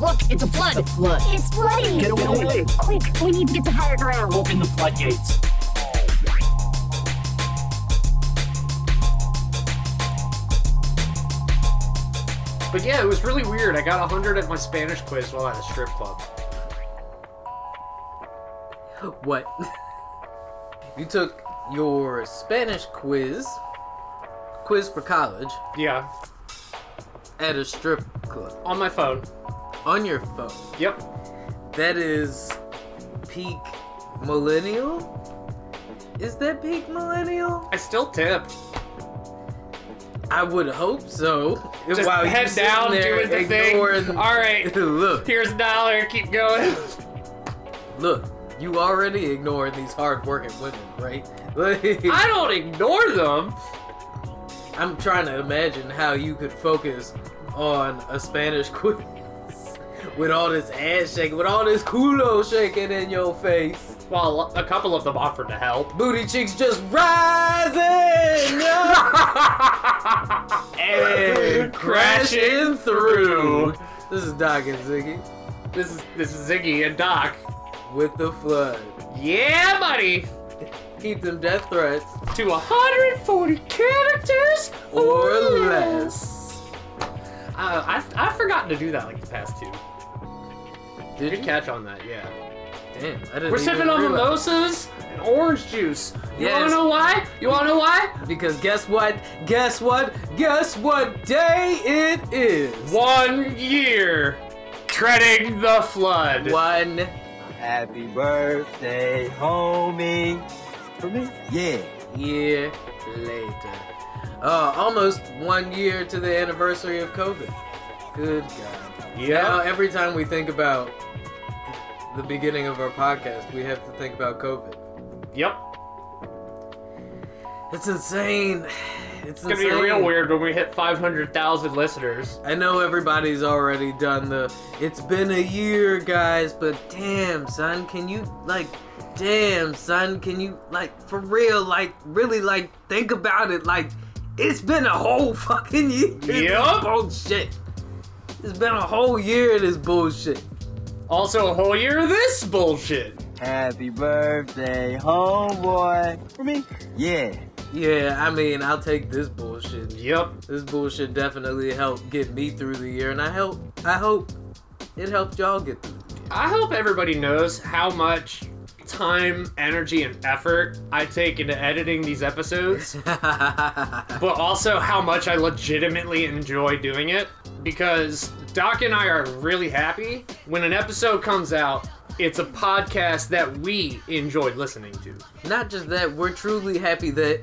Look, it's a flood. Flood. It's flooding. Get away. Quick, we need to get to higher ground. Open the floodgates. But yeah, it was really weird. I got 100 at my Spanish quiz while at a strip club. What? you took your Spanish quiz, quiz for college, Yeah, at a strip club on my phone. On your phone. Yep. That is peak millennial? Is that peak millennial? I still tipped. I would hope so. Just While head down, there doing the thing. All right, look, here's a dollar. Keep going. look. You already ignoring these hard-working women, right? I don't ignore them. I'm trying to imagine how you could focus on a Spanish quiz with all this ass shaking, with all this culo shaking in your face. Well, a couple of them offered to help. Booty cheeks just rising up and crashing through. This is Doc and Ziggy This is this is Ziggy and Doc. with the flood. Yeah, buddy. Keep them death threats To 140 characters or less. Uh, I've, I've forgotten to do that like the past two. Did Good you? catch on that, yeah. Damn, I didn't We're sipping on mimosas and orange juice. You Yes. wanna know why? You wanna know why? Because guess what? Guess what? Guess what day it is? One year. Treading the flood. One Happy birthday, homie. For me? Yeah. year later. Uh, almost one year to the anniversary of COVID. Good God. Now, Yeah. every time we think about the beginning of our podcast, we have to think about COVID. Yep. It's insane. It's It's gonna insane. be real weird when we hit 500,000 listeners. I know everybody's already done the it's been a year, guys, but damn, son, can you like damn, son, can you like for real like really like think about it like it's been a whole fucking year. Yup. Bullshit. It's been a whole year of this bullshit. Also, a whole year of this bullshit. Happy birthday, homeboy. For me? Yeah. Yeah, I mean, I'll take this bullshit. Yep. This bullshit definitely helped get me through the year, and I hope, I hope it helped y'all get through the year. I hope everybody knows how much time, energy, and effort I take into editing these episodes, but also how much I legitimately enjoy doing it. Because Doc and I are really happy when an episode comes out, it's a podcast that we enjoyed listening to. Not just that, we're truly happy that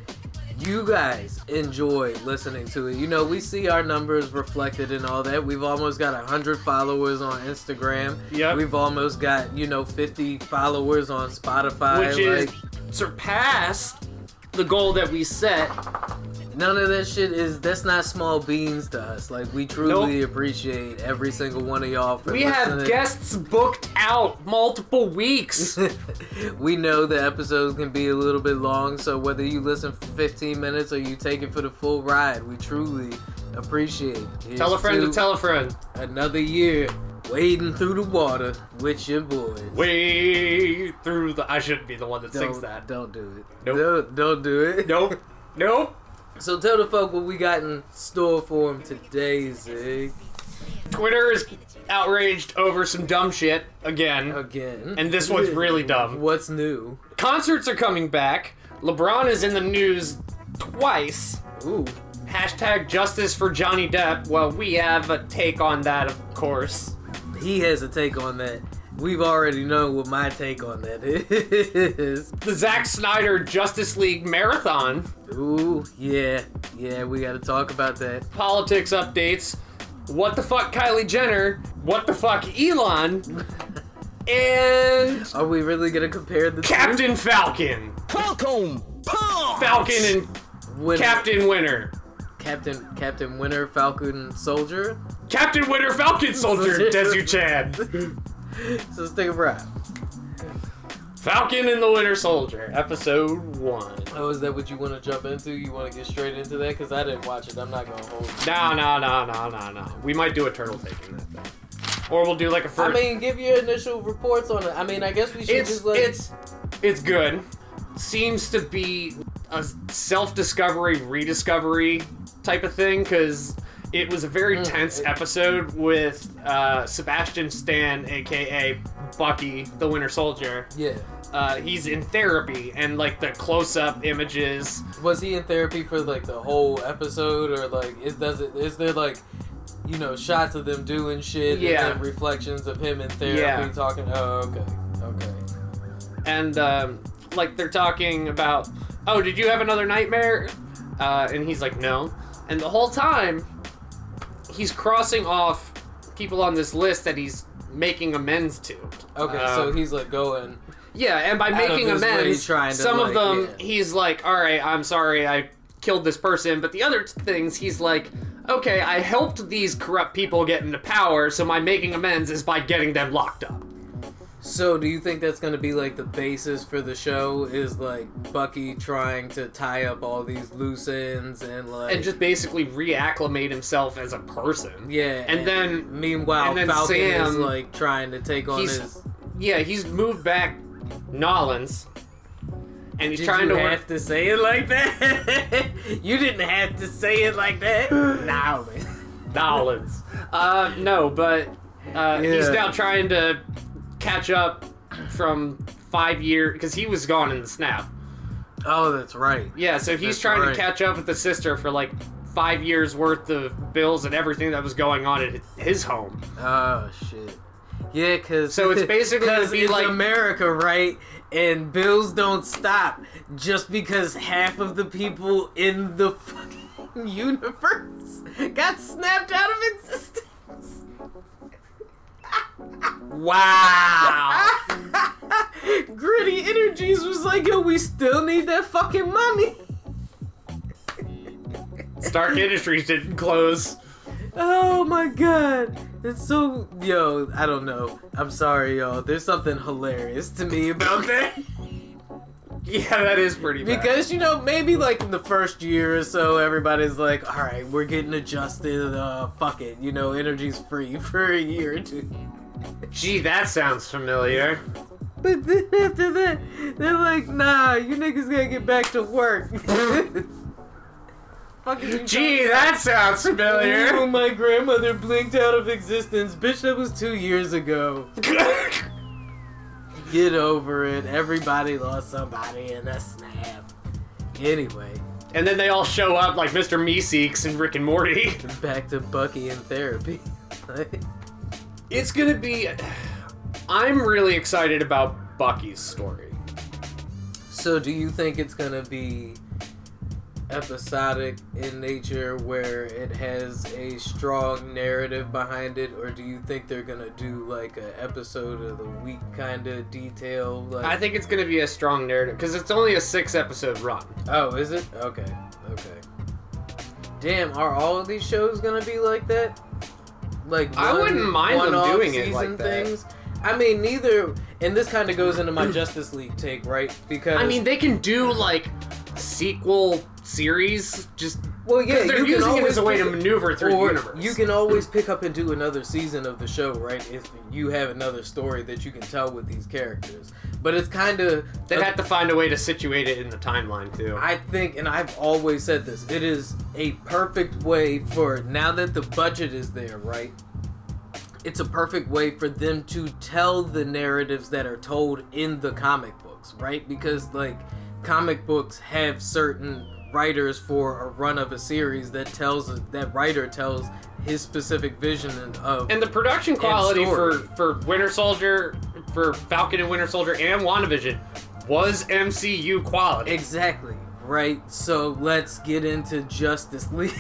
you guys enjoy listening to it. You know, we see our numbers reflected in all that. We've almost got 100 followers on Instagram. Yep. We've almost got, you know, 50 followers on Spotify. which is surpassed the goal that we set. None of that shit is, that's not small beans to us. Like, we truly appreciate every single one of y'all for We have guests booked out multiple weeks. we know the episodes can be a little bit long, so whether you listen for 15 minutes or you take it for the full ride, we truly appreciate it. Here's tell a friend to tell a friend. Another year wading through the water with your boys. Way through the. I shouldn't be the one that don't, sings that. Don't do it. Nope. Don't, don't do it. Nope. Nope. So tell the folk what we got in store for them today, Zig. Twitter is outraged over some dumb shit again. Again. And this one's really dumb. What's new? Concerts are coming back. LeBron is in the news twice. Ooh. Hashtag justice for Johnny Depp. Well, we have a take on that, of course. He has a take on that. We've already known what my take on that is. The Zack Snyder Justice League Marathon. Ooh, yeah, yeah, we gotta talk about that. Politics updates. What the fuck, Kylie Jenner? What the fuck, Elon? And Are we really gonna compare the Captain Falcon. Falcon Falcon and? Winter, Captain Winter. Captain, Captain Winter, Falcon, Soldier. Captain Winter Falcon Soldier, Desu Chan. So let's take a breath. Falcon and the Winter Soldier, episode one. Oh, is that what you want to jump into? You want to get straight into that? Cause I didn't watch it. I'm not gonna hold. you. No, no, no, no, no, no. We might do a turtle take in that though. or we'll do like a first. I mean, give your initial reports on it. I mean, I guess we should it's just like. it's it's good. Seems to be a self-discovery, rediscovery type of thing because it was a very Mm, tense episode with uh, Sebastian Stan, aka Bucky, the Winter Soldier. yeah. Uh, he's in therapy, and like the close-up images. Was he in therapy for like the whole episode, or like is does it is there like you know shots of them doing shit Yeah. and reflections of him in therapy Yeah. talking? Oh, okay, okay. and um, like they're talking about, oh, did you have another nightmare? Uh, and he's like, no. And the whole time, he's crossing off people on this list that he's making amends to. Okay, Um, so he's like going. yeah, and by making amends, trying some of them yeah. he's like, all right, I'm sorry, I killed this person. But the other things, he's like, okay, I helped these corrupt people get into power, so my making amends is by getting them locked up. So, do you think that's going to be like the basis for the show? Is like Bucky trying to tie up all these loose ends and like And just basically reacclimate himself as a person. yeah, and then- meanwhile and then Falcon is Sam- like trying to take on his. Yeah, he's moved back Nolans, and he's Did trying you to have work. to say it like that? you didn't have to say it like that. Man. Nolans. Uh, no, but uh, he's now trying to catch up from five years because he was gone in the snap. Oh, that's right. Yeah, so he's That's trying right. to catch up with the sister for like five years worth of bills and everything that was going on at his home. Oh shit. Yeah, cause So it's basically 'cause be it's like- America, right? And bills don't stop just because half of the people in the fucking universe got snapped out of existence. Wow. Gritty Energies was like, yo, we still need that fucking money. Stark Industries didn't close. Oh my god. It's so yo, I don't know. I'm sorry, y'all. There's something hilarious to me about that. Yeah, that is pretty bad. Because you know, maybe like in the first year or so, everybody's like, "All right, we're getting adjusted. Uh, fuck it, you know, energy's free for a year or two. Gee, that sounds familiar. But then after that, they're like, "Nah, you niggas gotta get back to work." Fuck is you Gee, that sounds familiar. my grandmother blinked out of existence. Bitch, that was two years ago. Get over it. Everybody lost somebody in a snap. Anyway, and then they all show up like Mr. Meeseeks and Rick and Morty. back to Bucky in therapy. It's gonna be. I'm really excited about Bucky's story. so, do you think it's gonna be episodic in nature where it has a strong narrative behind it, or do you think they're gonna do like a episode of the week kind of detail? Like, I think it's gonna be a strong narrative because it's only a six episode run. Oh, is it? Okay, okay. Damn, are all of these shows gonna be like that? Like I wouldn't mind them doing it like that. things? I mean, neither. And this kind of goes into my Justice League take, right? Because I mean, they can do like sequel series, just well, yeah, they're you can using it always as a way to maneuver through the universe. You can always pick up and do another season of the show, right? If you have another story that you can tell with these characters. But it's kind of They'd have to find a way to situate it in the timeline too. I think, and I've always said this, it is a perfect way for now that the budget is there, right? It's a perfect way for them to tell the narratives that are told in the comic books, right? Because, like, comic books have certain writers for a run of a series that tells that writer tells his specific vision of and the production quality for for Winter Soldier, for Falcon and Winter Soldier, and WandaVision was MCU quality. Exactly. Right. So let's get into Justice League.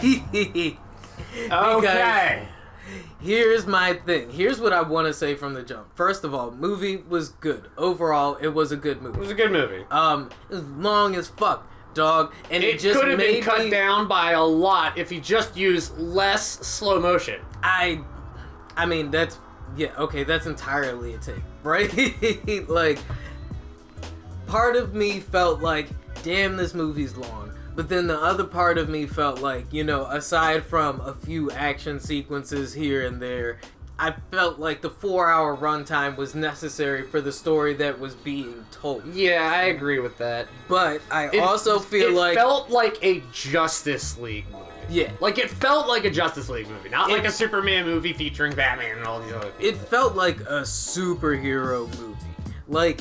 Okay. Here's my thing. Here's what I want to say from the jump. First of all, movie was good. Overall, it was a good movie. It was a good movie. Um, it was long as fuck, dog, and it, It just could have been cut me, down by a lot if he just used less slow motion. I, I mean, that's yeah, okay, that's entirely a take, right? like, part of me felt like, damn, this movie's long. But then the other part of me felt like, you know, aside from a few action sequences here and there, I felt like the four hour runtime was necessary for the story that was being told. Yeah, I agree with that. But I It- also feel it like it felt like a Justice League movie. yeah, Like it felt like a Justice League movie, not like a Superman movie featuring Batman and all these other people. it felt like a superhero movie. Like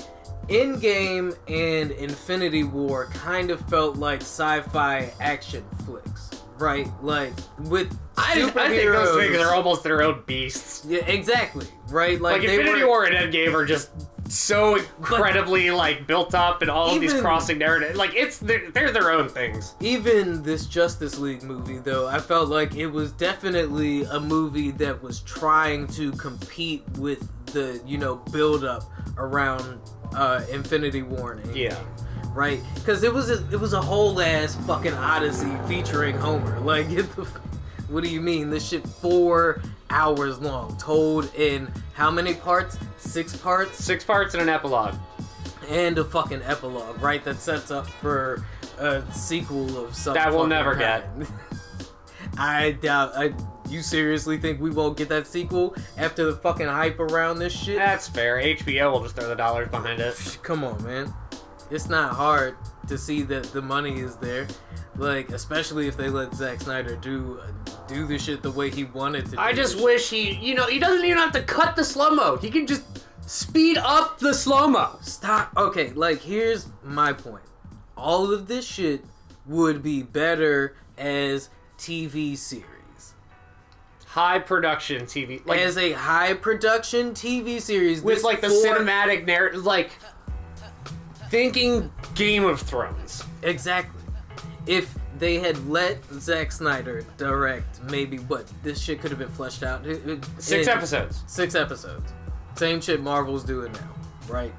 Endgame and Infinity War kind of felt like sci-fi action flicks, right? Like with I, superheroes. I think those things are almost their own beasts. yeah, exactly, right? Like, Like, they Infinity were, War and Endgame are just so incredibly like built up and all of these crossing narratives. Like it's they're, they're their own things. Even this Justice League movie, though, I felt like it was definitely a movie that was trying to compete with the, you know, build up around uh, Infinity War and Endgame, Yeah. Right? Because it was a, it was a whole ass fucking Odyssey featuring Homer. Like, get the, what do you mean? This shit four hours long, told in how many parts? Six parts Six parts and an epilogue. and a fucking epilogue, right? That sets up for a sequel of some That we'll never get. I doubt. I. You seriously think we won't get that sequel after the fucking hype around this shit? That's fair. HBO will just throw the dollars behind it. Come on, man. It's not hard to see that the money is there. Like, especially if they let Zack Snyder do do the shit the way he wanted to. do I just wish he, you know, he doesn't even have to cut the slow mo. He can just speed up the slow mo. Stop. Okay, like here's my point. All of this shit would be better as TV series. High production TV, like as a high production TV series with like the four- cinematic narrative, like thinking Game of Thrones. Exactly. If they had let Zack Snyder direct, maybe what this shit could have been fleshed out. It- it- Six it- episodes. Six episodes. Same shit Marvel's doing now, right?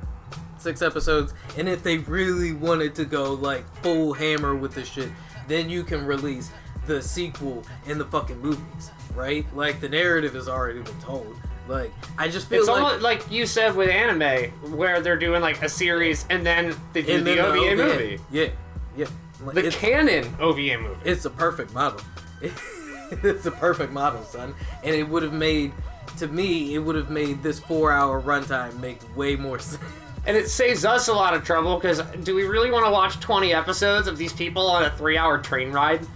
Six episodes. And if they really wanted to go like full hammer with the shit, then you can release the sequel in the fucking movies, right? Like the narrative has already been told. Like I just feel It's like almost like you said with anime, where they're doing like a series and then they do the then OVA movie. Yeah, yeah. Like, The it's- canon OVA movie. It's a perfect model. it's a perfect model, son. And it would have made, to me, it would have made this four-hour runtime make way more sense. And it saves us a lot of trouble because do we really want to watch 20 episodes of these people on a three hour train ride?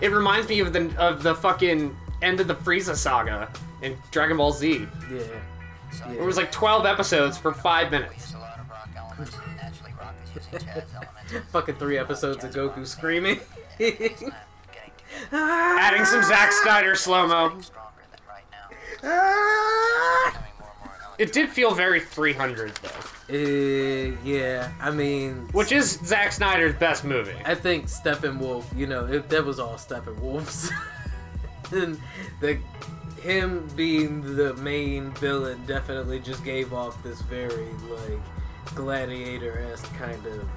It reminds me of the of the fucking end of the Frieza saga in Dragon Ball Z. Yeah. It was like 12 episodes for five minutes. a lot of rock elements and naturally rock is using jazz elements. Fucking three episodes of Goku screaming. Adding some Zack Snyder slow mo. be stronger than right now. Becoming more and more an It did feel very 300 though, Uh, yeah, I mean, which is Zack Snyder's best movie. I think Steppenwolf, you know, it, that was all Steppenwolf's. and the him being the main villain definitely just gave off this very like gladiator-esque kind of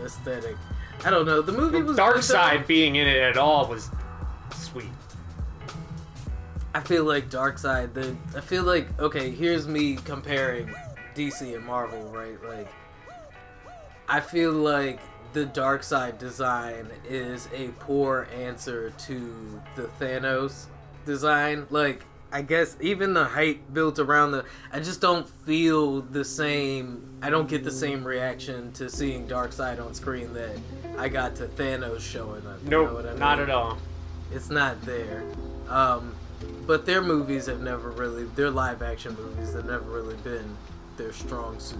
aesthetic. I don't know. The movie was Dark. Side being in it at all was sweet. I feel like Darkseid. The I feel like okay. Here's me comparing DC and Marvel, right? Like, I feel like the Darkseid design is a poor answer to the Thanos design. Like, I guess even the hype built around the, I just don't feel the same. I don't get the same reaction to seeing Darkseid on screen that I got to Thanos showing up. You Nope, know what I mean? not at all. it's not there. Um, but their movies have never really, their live action movies have never really been their strong suit.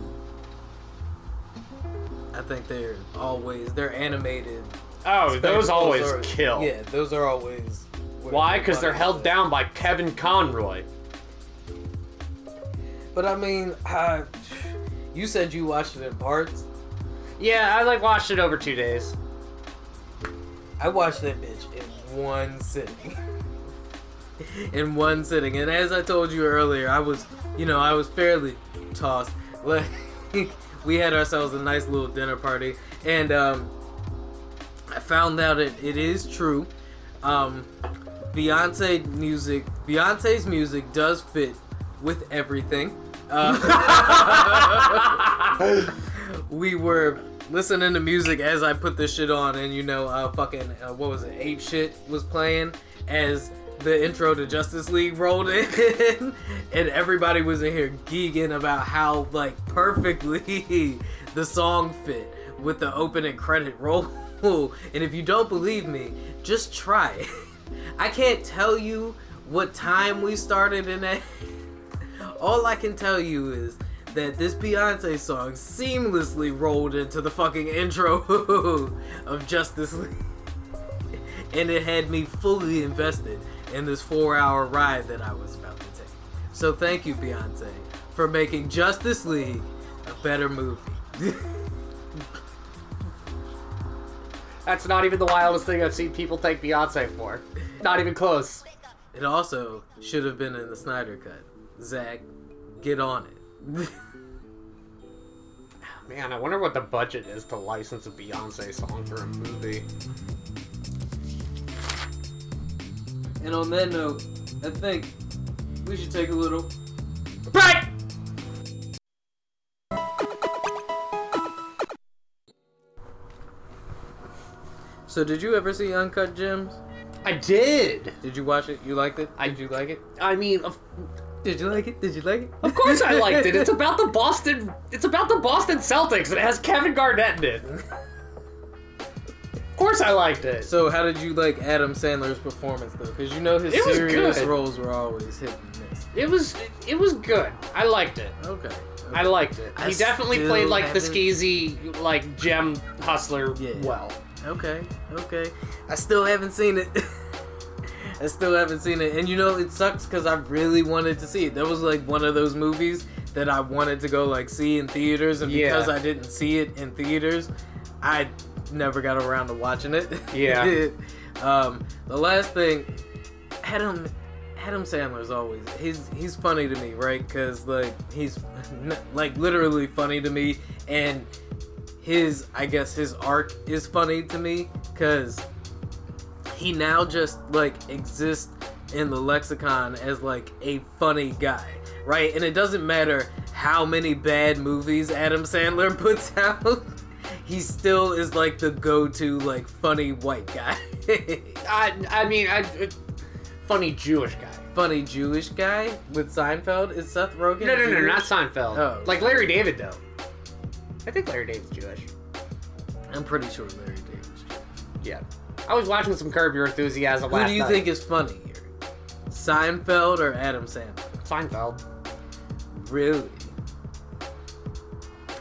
I think they're always, they're animated. Oh, those always are- kill. Yeah, those are always. Why? Because they're held down by Kevin Conroy. But I mean, uh, you said you watched it in parts. Yeah, I like watched it over two days. I watched that bitch in one sitting. in one sitting. And as I told you earlier, I was, you know, I was fairly tossed. Like, we had ourselves a nice little dinner party. And um, I found out it, it is true. Um, Beyonce music, Beyonce's music does fit with everything. Uh, we were listening to music as I put this shit on, and you know, uh, fucking, uh, what was it, Ape Shit was playing as the intro to Justice League rolled in, and everybody was in here geeking about how like perfectly the song fit with the opening credit roll. And if you don't believe me, just try it. I can't tell you what time we started in that. All I can tell you is that this Beyonce song seamlessly rolled into the fucking intro of Justice League. And it had me fully invested in this four hour ride that I was about to take. So thank you, Beyonce, for making Justice League a better movie. That's not even the wildest thing I've seen people thank Beyonce for. Not even close. it also should have been in the Snyder Cut. Zack, get on it. Man, I wonder what the budget is to license a Beyonce song for a movie. and on that note, I think we should take a little So did you ever see Uncut Gems? I did. Did you watch it? You liked it? I- Did you like it? I mean, of, Did you like it? Did you like it? of course I liked it. It's about the Boston. It's about the Boston Celtics, and it has Kevin Garnett in it. Of course I liked it. So how did you like Adam Sandler's performance though? Because you know his It serious roles were always hit and miss. It was. It was good. I liked it. Okay. I liked it. I He definitely played like the haven't- skeezy, like gem hustler Yeah. well. Okay. Okay. I still haven't seen it. I still haven't seen it, and you know it sucks because I really wanted to see it. That was like one of those movies that I wanted to go like see in theaters, and Yeah. because I didn't see it in theaters, I never got around to watching it. Yeah. um, the last thing, Adam Adam Sandler's always he's he's funny to me, right? Because like he's like literally funny to me, and his I guess his arc is funny to me because he now just like exists in the lexicon as like a funny guy, right? And it doesn't matter how many bad movies Adam Sandler puts out. He still is like the go-to like funny white guy. I. I mean, I. uh, funny Jewish guy. funny Jewish guy with Seinfeld is Seth Rogen. No, no, no, Jewish? not Seinfeld. Oh. Like Larry David though. I think Larry David's Jewish. I'm pretty sure Larry David's Jewish. Yeah. I was watching some Curb Your Enthusiasm. Who do you night. think is funny here? Seinfeld or Adam Sandler? Seinfeld. Really?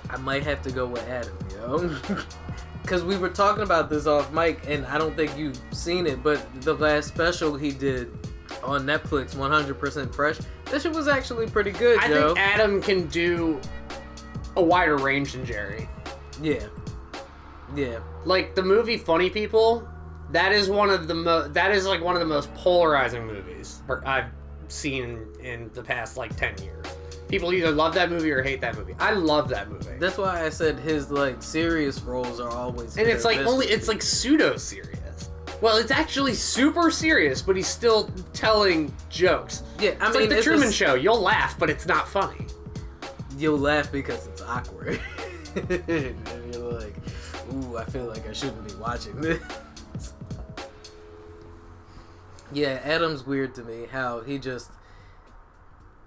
I might have to go with Adam, yo. Because we were talking about this off mic, and I don't think you've seen it, but the last special he did on Netflix, 100% Fresh, that shit was actually pretty good, I yo. think Adam can do a wider range than Jerry. yeah. Yeah. Like the movie Funny People, that is one of the mo- that is like one of the most polarizing movies I've seen in the past like 10 years. People either love that movie or hate that movie. I love that movie. That's why I said his, like, serious roles are always and it's like only it's like pseudo serious. Well, it's actually super serious, but he's still telling jokes. Yeah, I It's mean, like the Truman Show. You'll laugh, but it's not funny. You'll laugh because it's awkward. and you're like, ooh, I feel like I shouldn't be watching this. yeah, Adam's weird to me how he just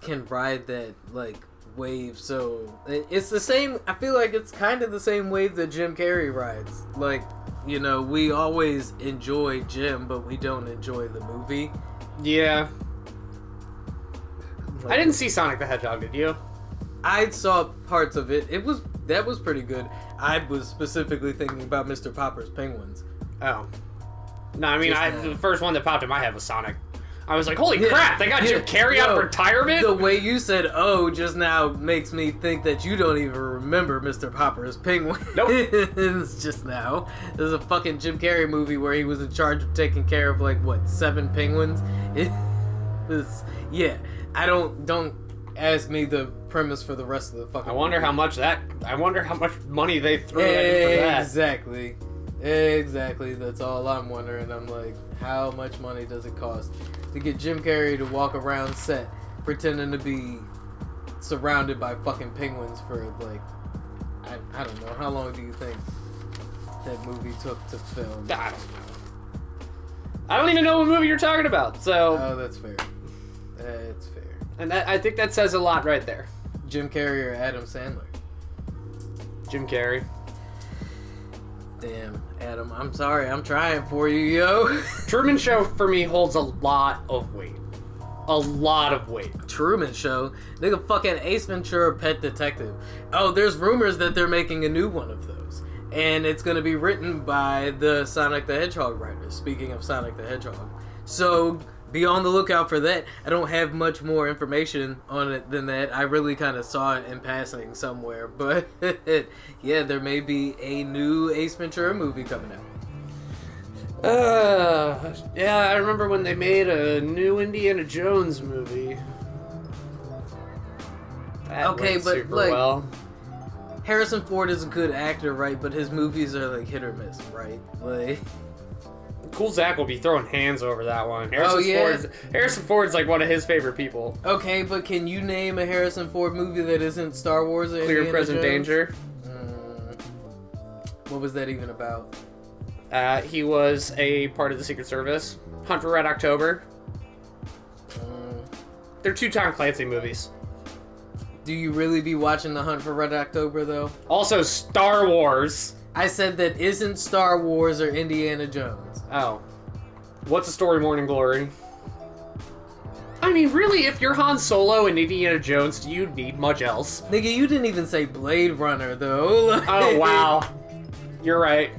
can ride that like wave so it's the same I feel like it's kind of the same wave that Jim Carrey rides. Like, you know, we always enjoy Jim, but we don't enjoy the movie. Yeah. Like, I didn't see Sonic the Hedgehog, did you? I saw parts of it. It was that was pretty good. I was specifically thinking about Mr. Popper's Penguins. Oh. No, I mean, Just I, the first one that popped in my head was Sonic. I was like, holy Yeah, crap, they got yeah, Jim Carrey out of retirement? The way you said "oh" just now makes me think that you don't even remember Mr. Popper's Penguins. Nope. just now. There's a fucking Jim Carrey movie where he was in charge of taking care of like what seven penguins. It was yeah. I don't don't ask me the premise for the rest of the fucking. I wonder movie. how much that. I wonder how much money they threw at him for that. Exactly. Exactly. That's all I'm wondering. I'm like, how much money does it cost to get Jim Carrey to walk around set pretending to be surrounded by fucking penguins for like, I, I don't know. How long do you think that movie took to film? I don't know. I don't even know what movie you're talking about. So, Oh, that's fair. That's fair. and that, I think that says a lot right there. Jim Carrey or Adam Sandler? Jim Carrey. Damn, Adam, I'm sorry. I'm trying for you, yo. Truman Show for me holds a lot of weight. A lot of weight. Truman Show. Nigga, fucking Ace Ventura Pet Detective. Oh, there's rumors that they're making a new one of those. And it's gonna be written by the Sonic the Hedgehog writers. Speaking of Sonic the Hedgehog. So, be on the lookout for that. I don't have much more information on it than that. I really kind of saw it in passing somewhere. But, yeah, there may be a new Ace Ventura movie coming out. Uh, yeah, I remember when they made a new Indiana Jones movie. That Okay, but, like- well. Harrison Ford is a good actor, right? But his movies are like hit or miss, right? Like. Cool Zach will be throwing hands over that one. Harrison Oh, yeah? Ford's Harrison Ford's like one of his favorite people. Okay, but can you name a Harrison Ford movie that isn't Star Wars or Clear Indiana Present Jones? Danger. Mm, what was that even about? Uh, he was a part of the Secret Service. Hunt for Red October. Mm, They're two Tom Clancy movies. do you really be watching The Hunt for Red October though? Also, Star Wars. I said that isn't Star Wars or Indiana Jones. Oh. What's a story, Morning Glory? I mean, really, if you're Han Solo and Indiana Jones, do you need much else? Nigga, you didn't even say Blade Runner though. Oh, wow. You're right.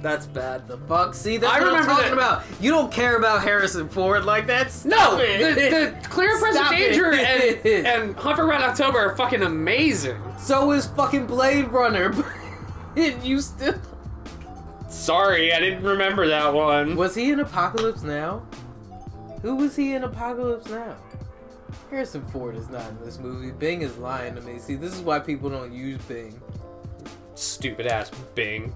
That's bad. The fuck? See, that's I what I'm talking that- about. You don't care about Harrison Ford like that. No, Stop the, it. the Clear Present. Danger and, and Hunt for Red October are fucking amazing. So is fucking Blade Runner. and you still. Sorry, I didn't remember that one. Was he in Apocalypse Now? Who was he in Apocalypse Now? Harrison Ford is not in this movie. Bing is lying to me. See, this is why people don't use Bing. Stupid ass Bing.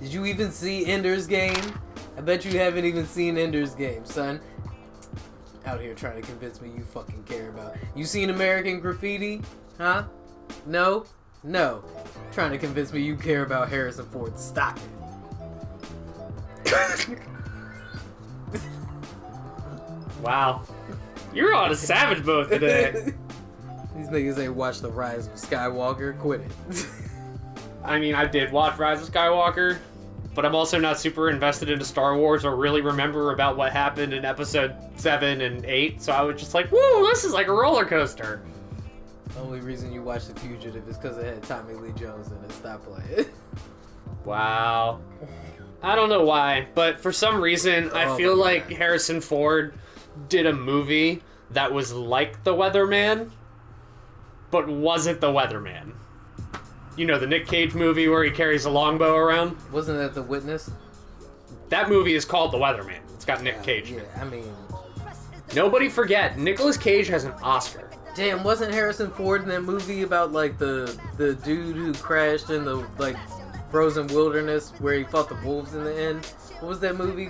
Did you even see Ender's Game? I bet you haven't even seen Ender's Game, son. Out here trying to convince me you fucking care about. You seen American Graffiti? Huh? No? No. Trying to convince me you care about Harrison Ford. Stop it. Wow. You're on a savage mode today. These niggas ain't watched The Rise of Skywalker. Quit it. I mean, I did watch Rise of Skywalker, but I'm also not super invested into Star Wars or really remember about what happened in episode 7 and 8, so I was just like, woo, this is like a roller coaster. The only reason you watched The Fugitive is because it had Tommy Lee Jones in it. Stop playing. Wow. I don't know why, but for some reason, I Oh feel like God. Harrison Ford did a movie that was like The Weatherman, but wasn't The Weatherman. You know, the Nick Cage movie where he carries a longbow around? Wasn't that The Witness? That movie is called The Weatherman. It's got Nick Cage. Yeah, I mean, Nobody forget, Nicolas Cage has an Oscar. damn, wasn't Harrison Ford in that movie about like the the dude who crashed in the like frozen wilderness where he fought the wolves in the end? What was that movie?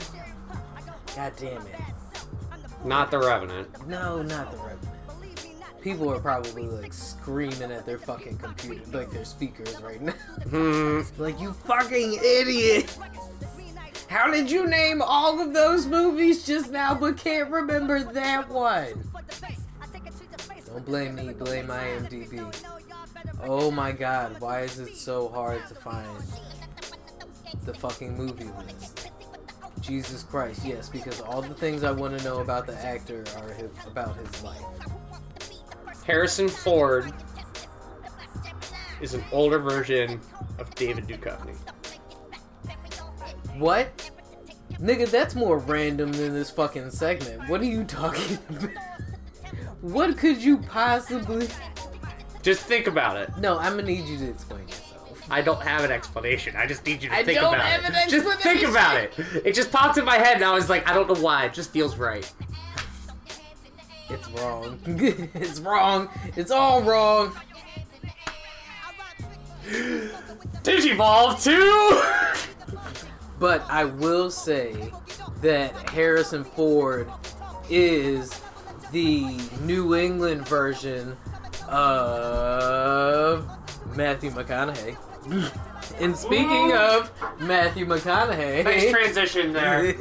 God damn it! Not The Revenant. No, not the Revenant. People are probably like screaming at their fucking computer, like their speakers right now. Hmm. like you fucking idiot! How did you name all of those movies just now but can't remember that one? Don't blame me, blame IMDb. Oh my god, why is it so hard to find the fucking movie list? Jesus Christ, yes, because all the things I want to know about the actor are his, about his life. Harrison Ford is an older version of David Duchovny. What? Nigga, that's more random than this fucking segment. What are you talking about? What could you possibly. Just think about it. No, I'm gonna need you to explain yourself. I don't have an explanation. I just need you to I think don't about have it. an just think about it. It just popped in my head, and I was like, I don't know why. It just feels right. It's wrong. it's wrong. It's all wrong. Digivolve 2! But I will say that Harrison Ford is the New England version of Matthew McConaughey. And speaking of Matthew McConaughey, nice transition there.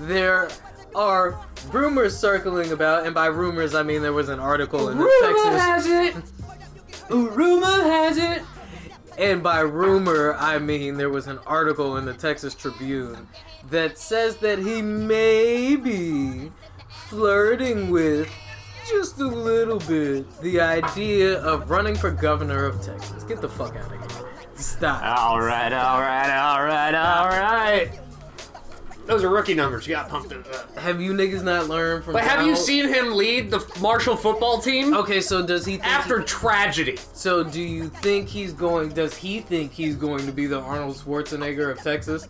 there are rumors circling about, and by rumors I mean there was an article in the Texas. Rumor has it. Rumor has it. And by rumor, I mean there was an article in the Texas Tribune that says that he may be flirting with just a little bit the idea of running for governor of Texas. Get the fuck out of here. Stop. All right, all right, all right, all right. Those are rookie numbers. You got pumped up. Have you niggas not learned from But have you Donald? seen him lead the Marshall football team Okay, so does he think after tragedy? So do you think he's going does he think he's going to be the Arnold Schwarzenegger of Texas?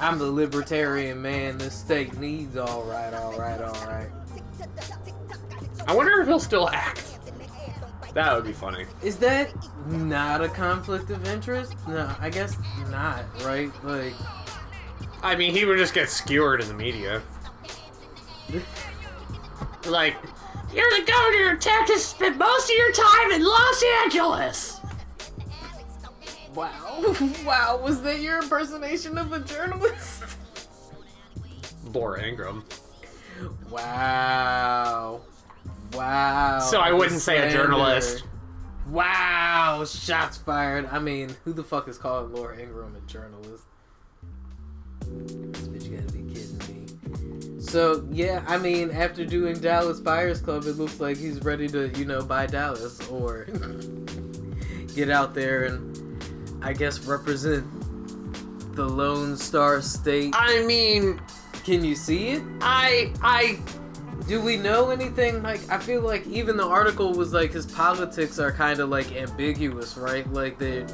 I'm the libertarian man this state needs all right, all right, all right. I wonder if he'll still act. That would be funny. Is that not a conflict of interest? No, I guess not, right? Like I mean, he would just get skewered in the media. like, you're the governor of Texas, spent most of your time in Los Angeles. Wow. Wow, was that your impersonation of a journalist? Laura Ingraham. Wow. Wow. So I wouldn't say a journalist. Wow, shots fired. I mean, who the fuck is calling Laura Ingraham a journalist? This bitch gotta be kidding me. So, yeah, I mean, after doing Dallas Buyers Club, it looks like he's ready to, you know, buy Dallas or get out there and, I guess, represent the Lone Star State. I mean, Can you see it? I, I, Do we know anything? Like, I feel like even the article was like his politics are kind of like ambiguous, right? Like they,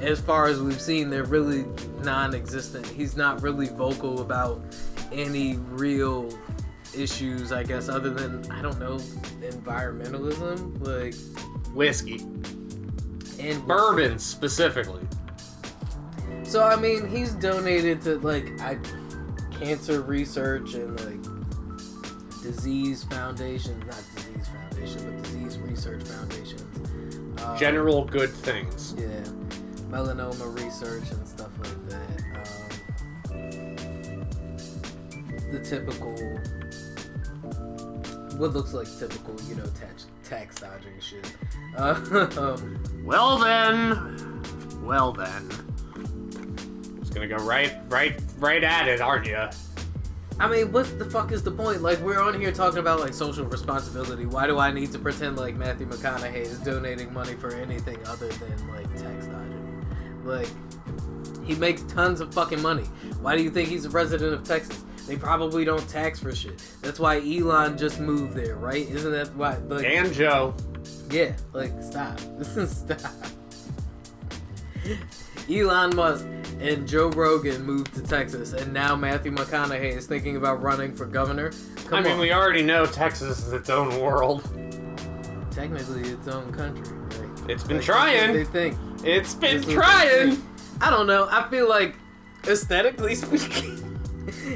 as far as we've seen, they're really non-existent. He's not really vocal about any real issues, I guess, other than I don't know, environmentalism, like whiskey, and bourbon specifically. So I mean, he's donated to like I, cancer research and like disease foundations, not disease foundations, but disease research foundations. Um, General good things. yeah, melanoma research and stuff like that. Um, the typical, what looks like typical, you know, tax tax dodging shit. Um, Well then, well then. Just gonna go right, right, right at it, aren't you? I mean, what the fuck is the point? Like, we're on here talking about like social responsibility. Why do I need to pretend like Matthew McConaughey is donating money for anything other than like tax dodging? Like, he makes tons of fucking money. Why do you think he's a resident of Texas? They probably don't tax for shit. That's why Elon just moved there, right? Isn't that why? Like, And Joe. yeah, like stop. stop. Elon Musk and Joe Rogan moved to Texas, and now Matthew McConaughey is thinking about running for governor. Come I mean, on. we already know Texas is its own world. technically its own country, right? It's been Like, trying. They think. It's been they trying. I don't know. I feel like aesthetically speaking,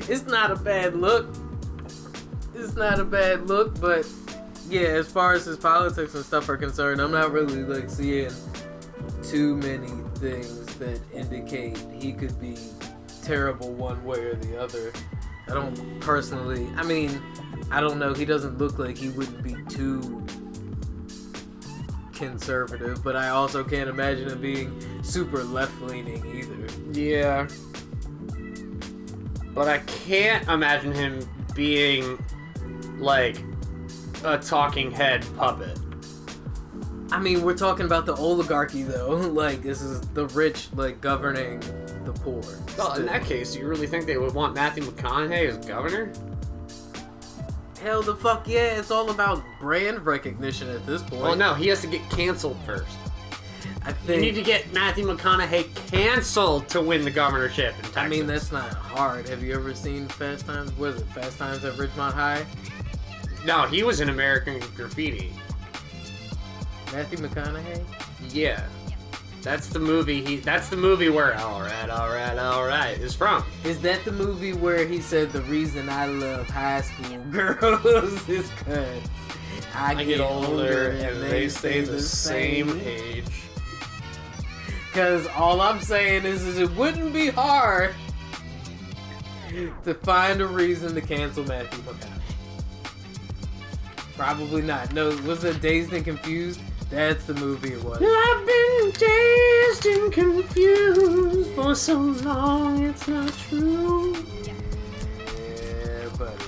it's not a bad look. It's not a bad look, but yeah, as far as his politics and stuff are concerned, I'm not really like seeing too many things that indicate he could be terrible one way or the other. I don't personally. I mean, I don't know. He doesn't look like he wouldn't be too conservative, but I also can't imagine him being super left leaning either. Yeah. But I can't imagine him being like a talking head puppet. I mean, we're talking about the oligarchy though. Like, this is the rich, like, governing the poor. Well, in that case, you really think they would want Matthew McConaughey as governor? Hell the fuck yeah, it's all about brand recognition at this point. Well, no, he has to get canceled first. I think. You need to get Matthew McConaughey canceled to win the governorship in Texas. I mean, that's not hard. Have you ever seen Fast Times? What is it? Fast Times at Ridgemont High? no, he was in American Graffiti. Matthew McConaughey? Yeah, that's the movie. He that's the movie where all right, all right, all right is from. Is that the movie where he said the reason I love high school girls is because I, I get older and they stay the same age. Because all I'm saying is, is it wouldn't be hard to find a reason to cancel Matthew McConaughey. Probably not. No, was it Dazed and Confused? That's the movie it was. I've been dazed and confused for so long, it's not true. Yeah, buddy.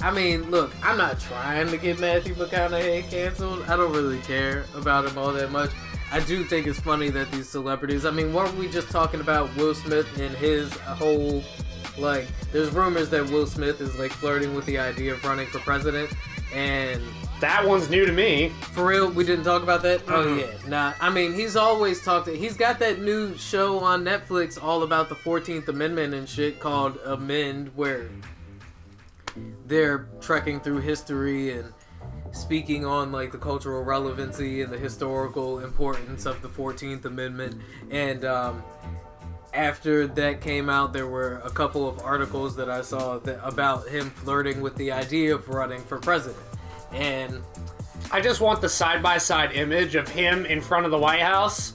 I mean, look, I'm not trying to get Matthew McConaughey canceled. I don't really care about him all that much. I do think it's funny that these celebrities. I mean, weren't we just talking about Will Smith and his whole like? There's rumors that Will Smith is like flirting with the idea of running for president, and That one's new to me. for real, we didn't talk about that. Oh Mhm. yeah, nah. I mean, he's always talked. He's got that new show on Netflix all about the Fourteenth Amendment and shit called Amend, where they're trekking through history and speaking on like the cultural relevancy and the historical importance of the Fourteenth Amendment. And um, after that came out, there were a couple of articles that I saw that, about him flirting with the idea of running for president. And I just want the side by side image of him in front of the White House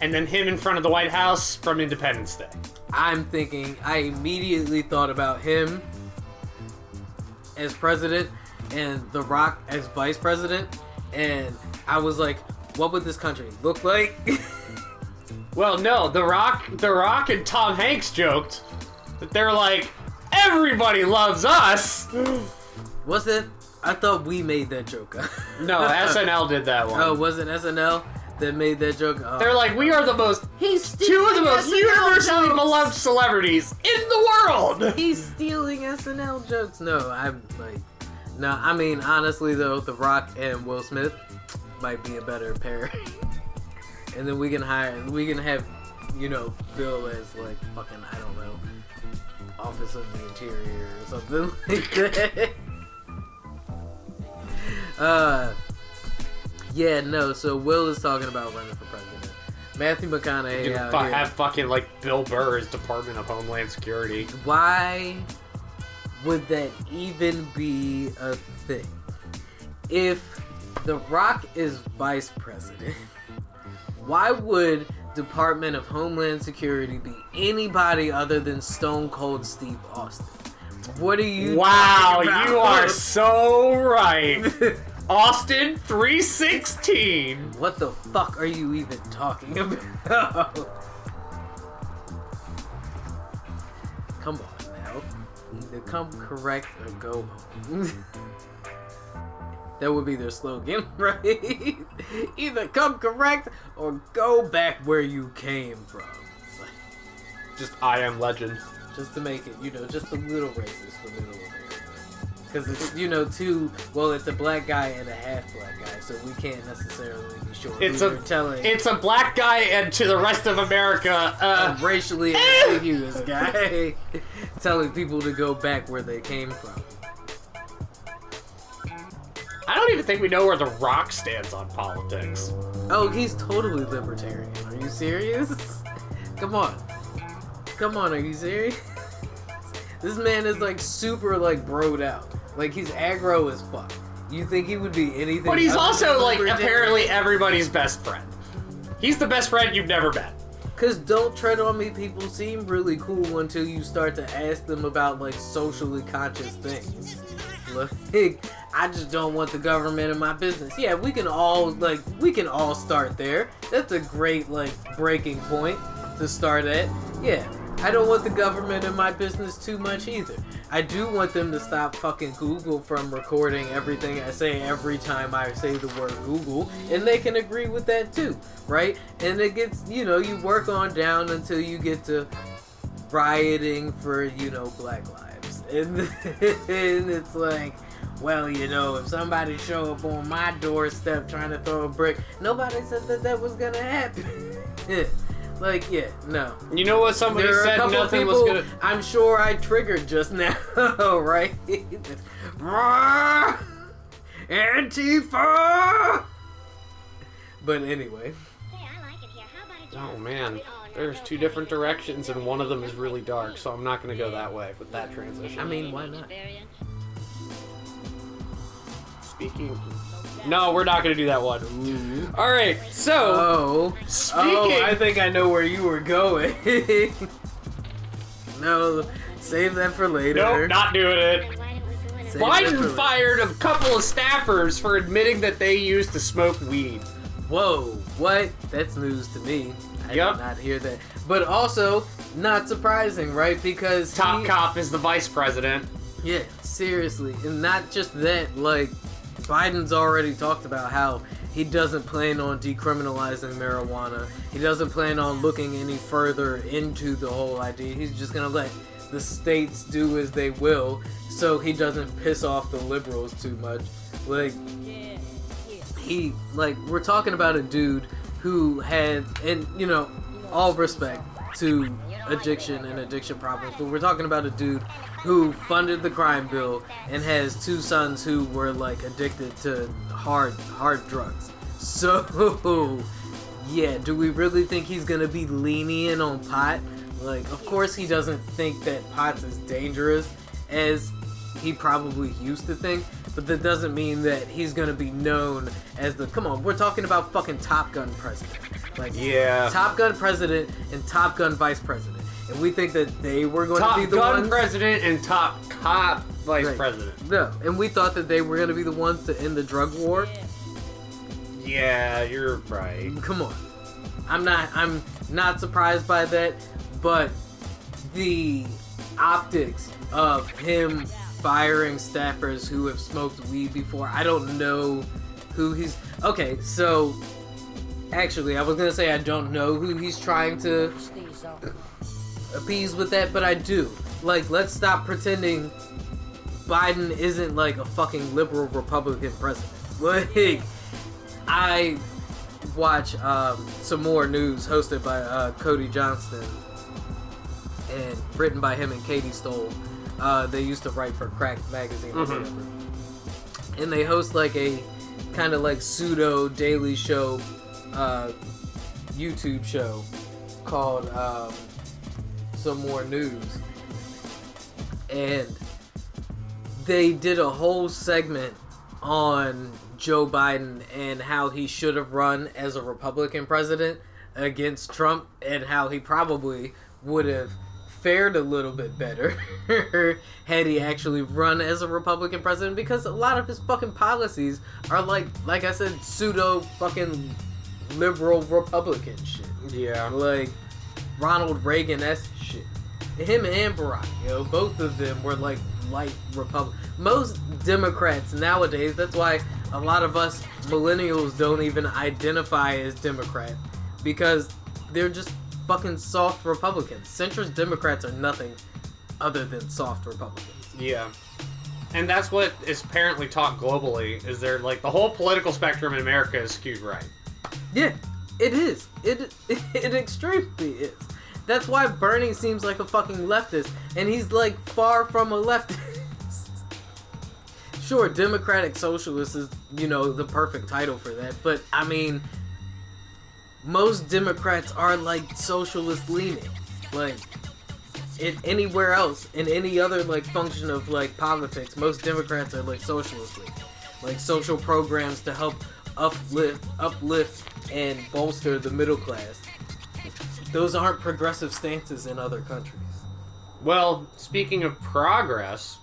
and then him in front of the White House from Independence Day. I'm thinking, I immediately thought about him as president and The Rock as vice president, and I was like, what would this country look like? Well, no, The Rock, The Rock and Tom Hanks joked that they're like, everybody loves us. was it? I thought we made that joke. No, SNL did that one. oh, was it SNL that made that joke? Oh. They're like, we are the most, he's two of the most universally beloved celebrities in the world. He's stealing SNL jokes. No, I'm like, no. I mean, honestly though, The Rock and Will Smith might be a better pair. and then we can hire, we can have, you know, Bill as like fucking, I don't know, Office of the Interior or something like that. Uh, yeah, no. So Will is talking about running for president. Matthew McConaughey Dude, out fu- here. have fucking like Bill Burr as Department of Homeland Security. why would that even be a thing? If The Rock is vice president, why would Department of Homeland Security be anybody other than Stone Cold Steve Austin? What are you? Wow, you are so right. Austin 316. What the fuck are you even talking about? Come on now. Either come correct or go home. that would be their slogan, right? Either come correct or go back where you came from. Just I am legend. Just to make it, you know, just a little racist for middle America. Because it's, you know, two, well, it's a black guy and a half black guy, so we can't necessarily be sure. It's a telling. It's a black guy and to the rest of America, a uh, racially ambiguous guy telling people to go back where they came from. I don't even think we know where The Rock stands on politics. Oh, he's totally libertarian. Are you serious? Come on. Come on, are you serious? This man is like super like broed out. Like he's aggro as fuck. You think he would be anything? But he's also like apparently everybody's best friend. He's the best friend you've never met. Cause don't tread on me. People seem really cool until you start to ask them about like socially conscious things. Like, I just don't want the government in my business. Yeah, we can all like we can all start there. That's a great like breaking point to start at. Yeah, I don't want the government in my business too much either. I do want them to stop fucking Google from recording everything I say every time I say the word Google, and they can agree with that too, right? And it gets, you know, you work on down until you get to rioting for, you know, black lives. And, and it's like, well, you know, if somebody show up on my doorstep trying to throw a brick, nobody said that that was gonna happen. like, yeah, no. You know what somebody There said nothing people was gonna I'm sure I triggered just now, right? Antifa! But anyway, Hey, like it here. How about a Oh man, there's two different directions and one of them is really dark, so I'm not gonna go that way with that transition. I mean, why not? Experience. speaking. No, we're not gonna do that one. Mm-hmm. All right, so Oh, Speaking- oh, I think I know where you were going. no, Save that for later. Nope, not doing it. Why didn't we go in Save Biden fired a couple of staffers for admitting that they used to smoke weed. Whoa, what? That's news to me. I Yup. did not hear that. But also, not surprising, right? Because Top he- cop is the vice president. Yeah, seriously. And not just that, like, Biden's already talked about how he doesn't plan on decriminalizing marijuana. He doesn't plan on looking any further into the whole idea. He's just gonna let the states do as they will so he doesn't piss off the liberals too much. Like, he, like, we're talking about a dude who had, and, you know, all respect to addiction and addiction problems, but we're talking about a dude who funded the crime bill and has two sons who were like addicted to hard hard drugs. So yeah, do we really think he's gonna be lenient on pot? Like, of course he doesn't think that pot's as dangerous as he probably used to think, but that doesn't mean that he's gonna be known as the come on, we're talking about fucking Top Gun president. Like Yeah. Top Gun president and Top Gun vice president. And we think that they were going Top to be the gun ones president and top cop vice Right. president. No, and we thought that they were going to be the ones to end the drug war. Yeah, you're right. Come on. I'm not I'm not surprised by that, but the optics of him firing staffers who have smoked weed before, I don't know who he's Okay, so actually I was going to say I don't know who he's trying to appease with that, but I do. Like, let's stop pretending Biden isn't like a fucking liberal Republican president. Like, I watch um, some more news hosted by uh, Cody Johnston and written by him and Katie Stoll. Uh, they used to write for Cracked Magazine or Mhm. whatever. And they host like a kind of like pseudo daily show, uh, YouTube show called um, Some More News. And they did a whole segment on Joe Biden and how he should have run as a Republican president against Trump and how he probably would have fared a little bit better had he actually run as a Republican president because a lot of his fucking policies are like like I said pseudo fucking liberal Republican shit. Yeah. Like Ronald Reagan esque. Him and Barack, you know, both of them were like light Republic. Most Democrats nowadays, that's why a lot of us millennials don't even identify as Democrat because they're just fucking soft Republicans. Centrist Democrats are nothing other than soft Republicans. Yeah. And that's what is apparently taught globally is there like the whole political spectrum in America is skewed right. Yeah, it is. It it extremely is. That's why Bernie seems like a fucking leftist, and he's like far from a leftist. sure, democratic socialist is you know the perfect title for that, but I mean, most Democrats are like socialist leaning, like. In anywhere else, in any other like function of like politics, most Democrats are like socialist leaning, like social programs to help uplift, uplift, and bolster the middle class. Those aren't progressive stances in other countries. Well, speaking of progress,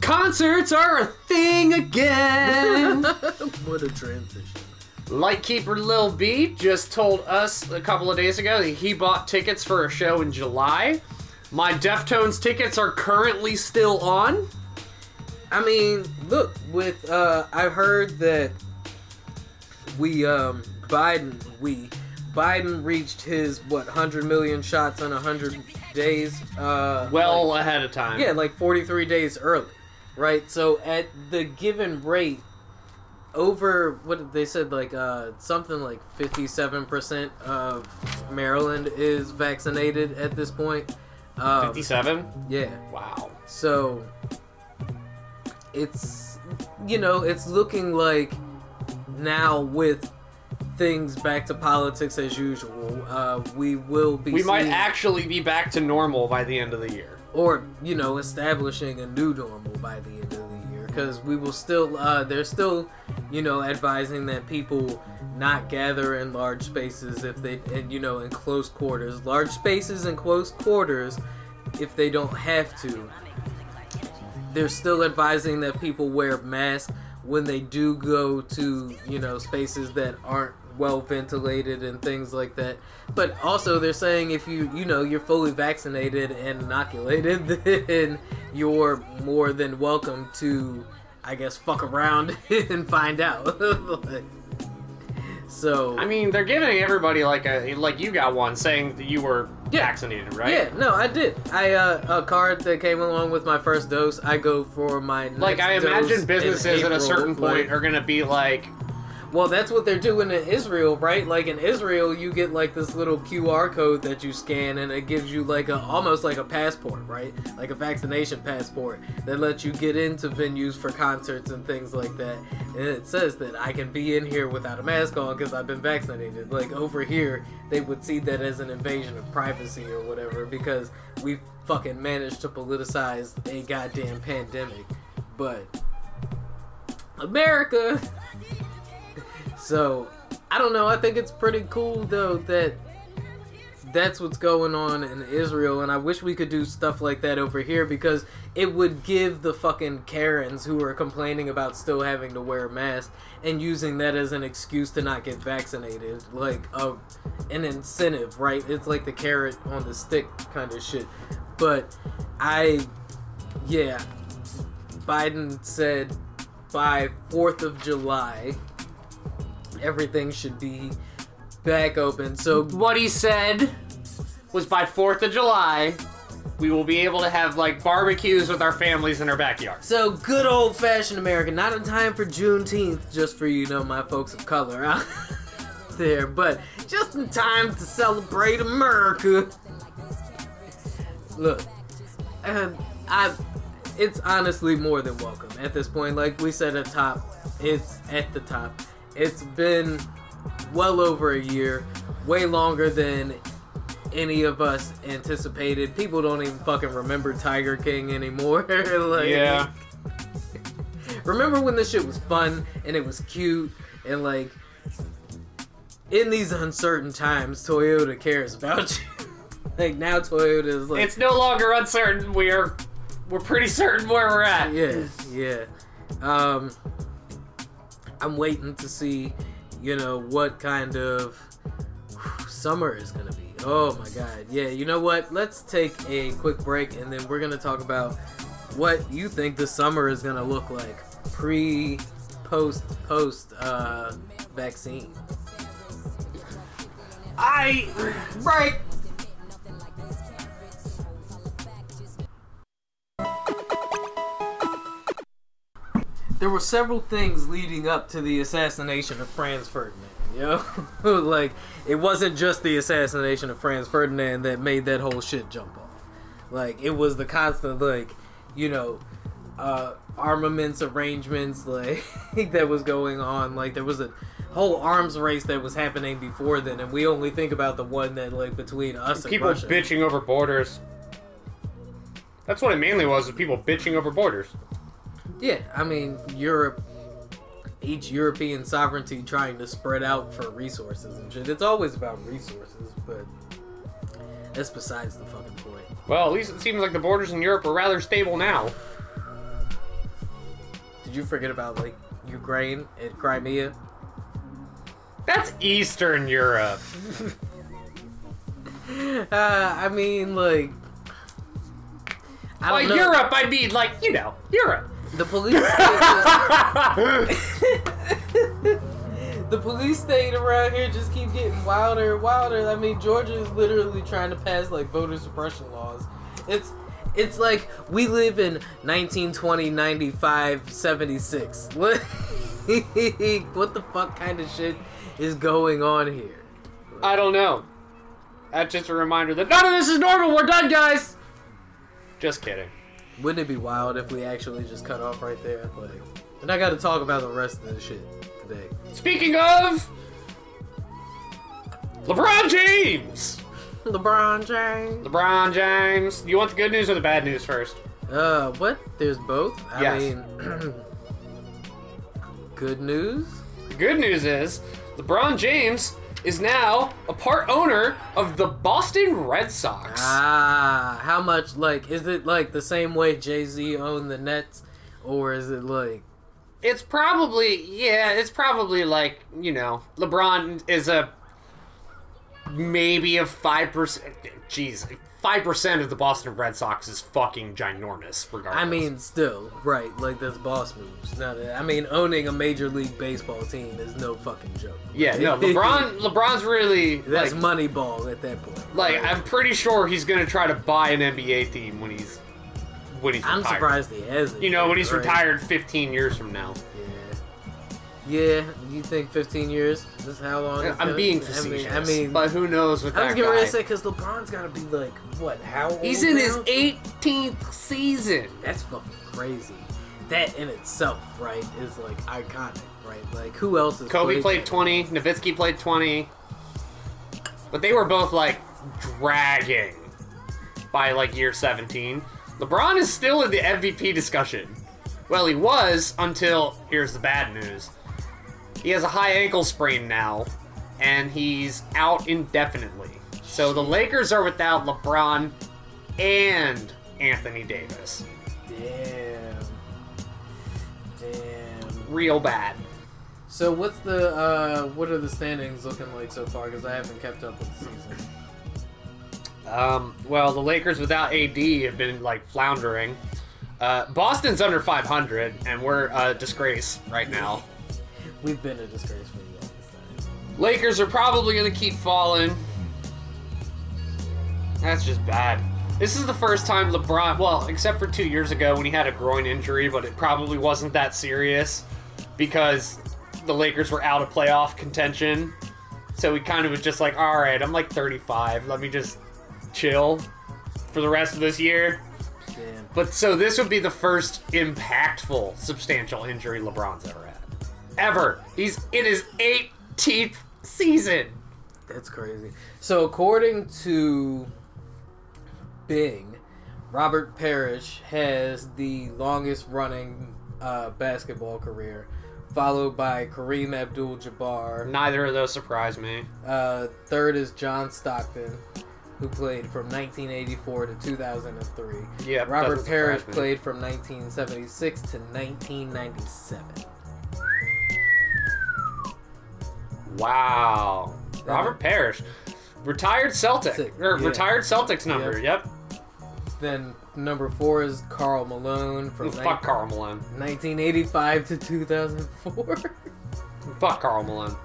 concerts are a thing again. what a transition. Lightkeeper Lil B just told us a couple of days ago that he bought tickets for a show in July. My Deftones tickets are currently still on. I mean, look, with uh I heard that we um Biden we Biden reached his what 100 million shots in 100 days uh Well like- ahead of time. Yeah, like 43 days early, right? So at the given rate, over what they said, like uh, something like 57% of Maryland is vaccinated at this point. Um, 57? Yeah. Wow. So it's you know it's looking like now with things back to politics as usual, uh, we will be We might actually be back to normal by the end of the year. or you know establishing a new normal by the end of the year. Because we will still uh, they're still you know advising that people not gather in large spaces if they and you know in close quarters. Large spaces and close quarters if they don't have to, they're still advising that people wear masks when they do go to, you know, spaces that aren't well ventilated and things like that. But also they're saying if you, you know, you're fully vaccinated and inoculated, then you're more than welcome to I guess fuck around and find out. Like, so I mean, they're giving everybody like a like you got one saying that you were Yeah. vaccinated, right? Yeah, no, I did. I uh, a card that came along with my first dose. I go for my Like I imagine in businesses at a certain point like- are gonna be like, Well, that's what they're doing in Israel, right? Like in Israel, you get like this little QR code that you scan, and it gives you like a almost like a passport, right? Like a vaccination passport that lets you get into venues for concerts and things like that. And it says that I can be in here without a mask on because I've been vaccinated. Like over here, they would see that as an invasion of privacy or whatever because we fucking managed to politicize a goddamn pandemic. But America. So, I don't know. I think it's pretty cool though that that's what's going on in Israel, and I wish we could do stuff like that over here because it would give the fucking Karens who are complaining about still having to wear a mask and using that as an excuse to not get vaccinated, like a an incentive, right? It's like the carrot on the stick kind of shit. But I, yeah, Biden said by 4th of July, everything should be back open. So, what he said was by Fourth of July, we will be able to have like barbecues with our families in our backyard. so good old fashioned America. Not in time for Juneteenth, just for you know my folks of color out there, but just in time to celebrate America. Look, and I, it's honestly more than welcome at this point. Like we said at top, it's at the top. It's been well over a year, way longer than any of us anticipated. People don't even fucking remember Tiger King anymore. like, Yeah. Remember when this shit was fun and it was cute and like in these uncertain times Toyota cares about you. like now Toyota is like It's no longer uncertain. We are, we're pretty certain where we're at. yeah, yeah. Um, I'm waiting to see, you know, what kind of summer is gonna be. Oh my god, yeah. You know what? Let's take a quick break and then we're gonna talk about what you think the summer is gonna look like pre, post, post uh, vaccine. I Break. There were several things leading up to the assassination of Franz Ferdinand. You know, like it wasn't just the assassination of Franz Ferdinand that made that whole shit jump off. Like it was the constant, like you know, uh, armaments arrangements like that was going on. Like there was a whole arms race that was happening before then, and we only think about the one that like between us and people Russia. bitching over borders. That's what it mainly was, was people bitching over borders. Yeah, I mean Europe, each European sovereignty trying to spread out for resources and shit. It's always about resources, but that's besides the fucking point. Well, at least it seems like the borders in Europe are rather stable now. Did you forget about like Ukraine and Crimea? That's Eastern Europe. Uh, I mean, like, I By don't know. Europe, I mean like you know Europe. The police. the police state around here just keep getting wilder and wilder. I mean, Georgia is literally trying to pass like voter suppression laws. It's it's like we live in 1920, 95, 76. What what the fuck kind of shit is going on here? I don't know. That's just a reminder that none of this is normal. We're done, guys. Just kidding. Wouldn't it be wild if we actually just cut off right there? Like, and I got to talk about the rest of the shit today. Speaking of LeBron James. LeBron James. LeBron James. You want the good news or the bad news first? Uh, what? There's both. I Yes. mean, good news. The good news is LeBron James is now a part owner of the Boston Red Sox. Ah, how much? Like, is it like the same way Jay Z owned the Nets, or is it like? It's probably yeah, it's probably like, you know, LeBron is a maybe a 5% jeez, 5% of the Boston Red Sox is fucking ginormous regardless. I mean, still, right? Like that's boss moves. Now I mean, owning a major league baseball team is no fucking joke. yeah, no, LeBron LeBron's really That's like, money ball at that point. like I'm pretty sure he's to try to buy an NBA team when he's when he's I'm retired. surprised he hasn't. You know, when he's right? retired 15 years from now. Yeah. Yeah, you think 15 years? Is this how long? it's I'm gonna- being I facetious. mean, I mean, but who knows with I was that getting ready to say because LeBron's got to be like what? How old? he's in his 18th season. That's fucking crazy. That in itself, right, is like iconic, right? Like who else is? Kobe played 20, Nowitzki played 20. But they were both like dragging by like year 17. LeBron is still in the MVP discussion. Well, he was until here's the bad news. He has a high ankle sprain now, and he's out indefinitely. So the Lakers are without LeBron and Anthony Davis. Damn. Damn. Real bad. So what's the uh what are the standings looking like so far? Because I haven't kept up with the season. Um, well, the Lakers without AD have been like floundering. Uh, Boston's under 500, and we're a disgrace right now. We've been a disgrace for you all longest time. Lakers are probably going to keep falling. That's just bad. This is the first time LeBron, well, except for two years ago when he had a groin injury, but it probably wasn't that serious because the Lakers were out of playoff contention. So he kind of was just like, all right, I'm like 35. Let me just chill for the rest of this year. Damn. But so this would be the first impactful, substantial injury LeBron's ever had. Ever. He's in his 18th season. That's crazy. So according to Bing, Robert Parish has the longest running uh, basketball career, followed by Kareem Abdul-Jabbar. Neither of those surprise me. Uh, third is John Stockton, who played from 1984 to 2003. Yeah, Robert Parish played from 1976 to 1997. Wow. Robert Parish. Retired Celtic. Or er, yeah. retired Celtics number. Yep. Then number four is Karl Malone from Fuck Karl Malone. 1985 to 2004. Fuck Karl Malone.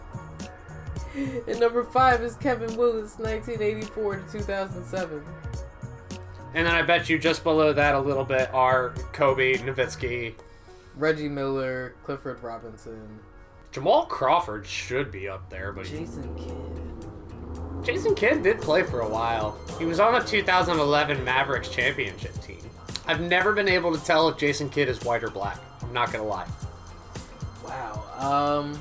and number five is Kevin Willis, 1984 to 2007. And then I bet you just below that a little bit are Kobe, Nowitzki. Reggie Miller, Clifford Robinson, Jamal Crawford should be up there, but Jason Kidd. Jason Kidd did play for a while. He was on the 2011 Mavericks championship team. I've never been able to tell if Jason Kidd is white or black. I'm not gonna lie. Wow. Um,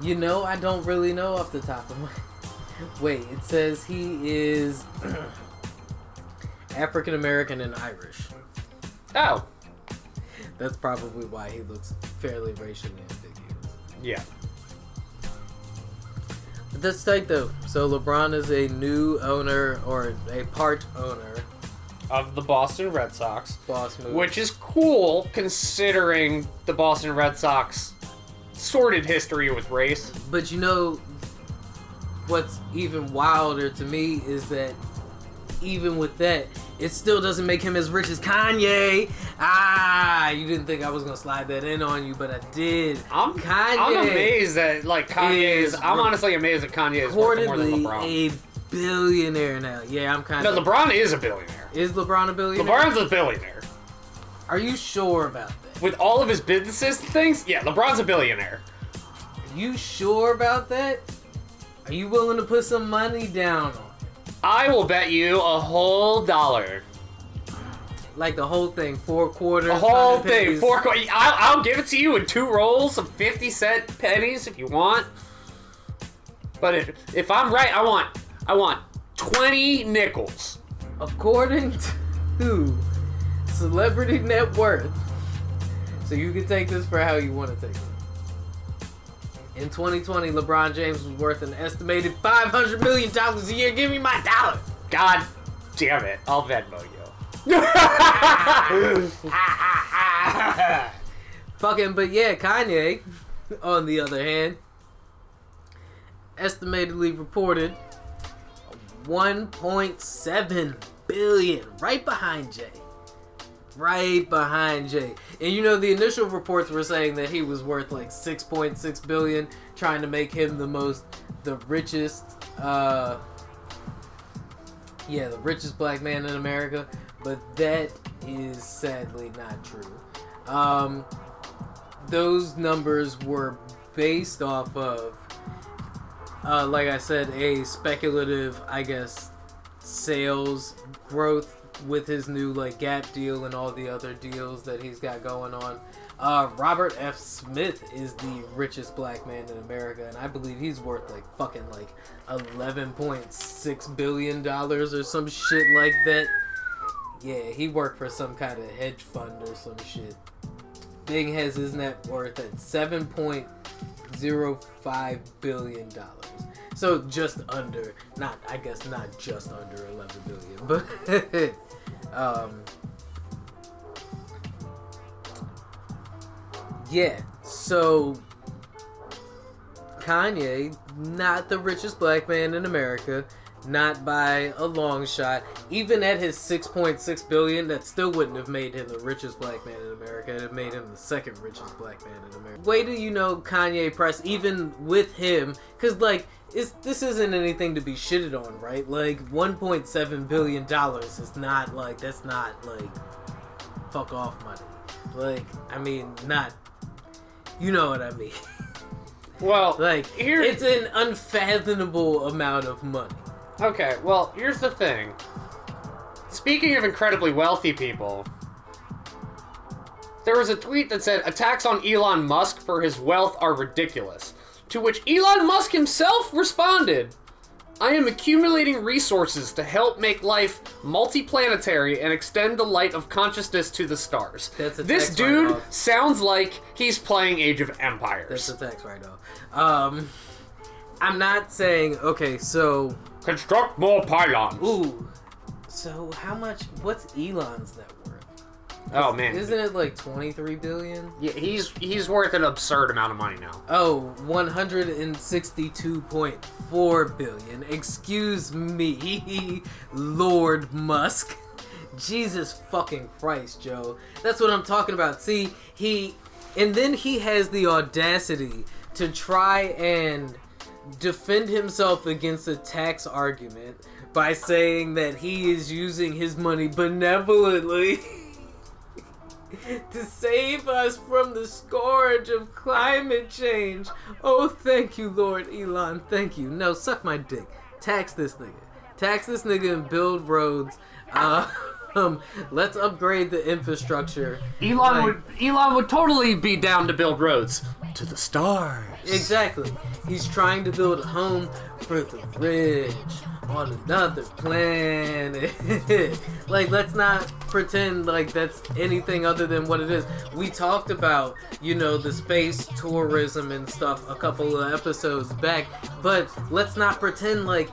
you know, I don't really know off the top of my. Wait, it says he is African American and Irish. Oh, That's probably why he looks fairly racially. Yeah. Tight though. So LeBron is a new owner or a part owner. Of the Boston Red Sox. Which is cool considering the Boston Red Sox sordid history with race. But you know, what's even wilder to me is that even with that, it still doesn't make him as rich as Kanye. Ah, you didn't think I was gonna slide that in on you, but I did. I'm Kanye I'm amazed that like Kanye is. is I'm honestly amazed that Kanye is worth more than LeBron. a billionaire now. Yeah, I'm kind of. No. LeBron is a billionaire. is LeBron a billionaire? LeBron's a billionaire. Are you sure about that? With all of his businesses and things, yeah, LeBron's a billionaire. Are you sure about that? Are you willing to put some money down on it? I will bet you a whole dollar. Like the whole thing, four quarters. The whole thing. pennies. Four. quarters. I'll, I'll give it to you in two rolls of fifty cent pennies if you want. But if, if I'm right, I want I want twenty nickels. according to celebrity net worth. So you can take this for how you want to take it. In 2020, LeBron James was worth an estimated 500 million dollars a year. Give me my dollar. God damn it. I'll Venmo you. Fucking, but yeah, Kanye, on the other hand, estimatedly reported 1.7 billion, right behind Jay. Right behind Jay. And you know, the initial reports were saying that he was worth like 6.6 billion, trying to make him the most, the richest, uh, yeah, the richest black man in America. But that is sadly not true. Um, those numbers were based off of, uh, like I said, a speculative, I guess, sales growth with his new like Gap deal and all the other deals that he's got going on. Uh, Robert F. Smith is the richest black man in America, and I believe he's worth like fucking like eleven point six billion dollars or some shit like that. Yeah, he worked for some kind of hedge fund or some shit. Bing has his net worth at seven point zero five billion dollars. So just under, not I guess not just under eleven billion, but um, yeah. So Kanye, not the richest black man in America, not by a long shot. Even at his 6.6 billion, that still wouldn't have made him the richest black man in America. It'd made him the second richest black man in America. Way do you know Kanye Press, even with him, because like it's, this isn't anything to be shitted on, right? Like 1.7 billion dollars is not like that's not like fuck off money. Like I mean, not you know what I mean. well, Like Here- it's an unfathomable amount of money. Okay, well, here's the thing. Speaking of incredibly wealthy people, there was a tweet that said attacks on Elon Musk for his wealth are ridiculous. To which Elon Musk himself responded, I am accumulating resources to help make life multiplanetary and extend the light of consciousness to the stars. That's a this tax dude write-off. sounds like he's playing Age of Empires. That's a tax write-off. Um, I'm not saying okay. So Construct more pylons. ooh, so how much? What's Elon's net worth? oh man, Isn't it like 23 billion? Yeah, he's he's worth an absurd amount of money now. Oh, 162.4 billion. Excuse me, Lord Musk. Jesus fucking Christ, Joe. That's what I'm talking about. See, he and then he has the audacity to try and defend himself against a tax argument by saying that he is using his money benevolently. to save us from the scourge of climate change. Oh, thank you, Lord Elon. Thank you. No, suck my dick. Tax this nigga. Tax this nigga and build roads. Uh, um, let's upgrade the infrastructure. Elon Like- would Elon would totally be down to build roads to the stars. Exactly. He's trying to build a home for the rich on another planet. like, let's not pretend like that's anything other than what it is. We talked about, you know, the space tourism and stuff a couple of episodes back, but let's not pretend like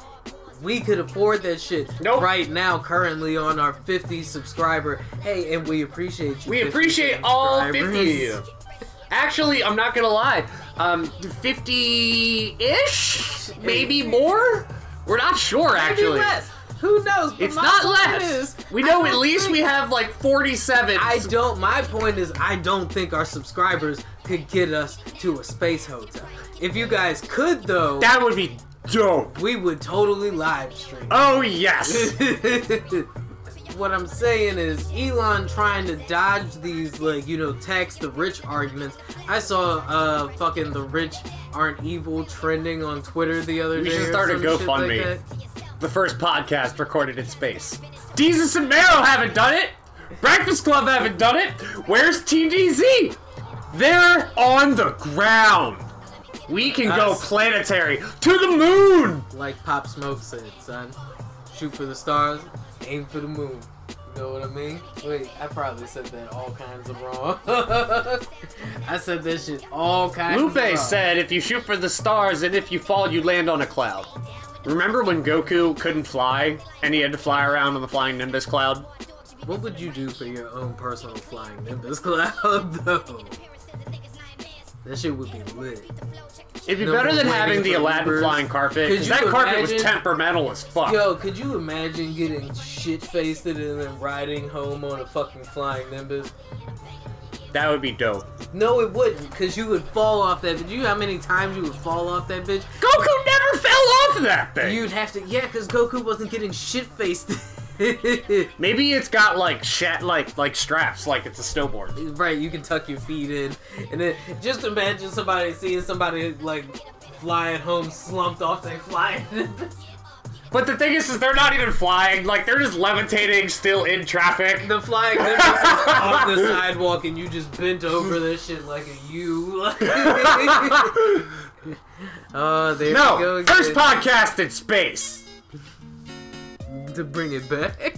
we could afford that shit Nope. right now, currently on our 50 subscriber. Hey, and we appreciate you. We appreciate all subscribers. 50 of you. Actually, I'm not gonna lie. Um, 50-ish, maybe more. We're not sure Maybe actually. less. Who knows? But It's my not less. is, we know at least we have like 47. I don't. My point is, I don't think our subscribers could get us to a space hotel. If you guys could, though, That would be dope. we would totally live stream. Oh yes. what I'm saying is, Elon trying to dodge these, like, you know, tax the rich arguments. I saw, uh, fucking the rich aren't evil trending on Twitter the other We day. should start a shit like GoFundMe. the first podcast recorded in space. Desus and Mero haven't done it. Breakfast Club haven't done it. Where's TDZ? They're on the ground. We can go planetary to the moon. Like Pop Smoke said, son. Shoot for the stars, aim for the moon. You know what I mean? Wait, I probably said that all kinds of wrong. I said this shit all kinds of Lupe wrong. said if you shoot for the stars and if you fall, you land on a cloud. Remember when Goku couldn't fly and he had to fly around on the flying Nimbus cloud? What would you do for your own personal flying Nimbus cloud, though? That shit would be lit. It'd be better than having the Aladdin flying carpet, Could you that carpet was imagine- temperamental as fuck. Yo, could you imagine getting shit faced and then riding home on a fucking flying Nimbus? That would be dope. No, it wouldn't, because you would fall off that. But you know how many times you would fall off that bitch? Goku never fell off of that thing. You'd have to, yeah, because Goku wasn't getting shit faced. Maybe it's got like shat like like straps, like it's a snowboard. right, you can tuck your feet in, and then just imagine somebody seeing somebody like flying home slumped off their flying. But the thing is, is they're not even flying. Like they're just levitating, still in traffic. the flying off the sidewalk, and you just bent over this shit like a U. oh, there we No, go. first podcast in space. To bring it back.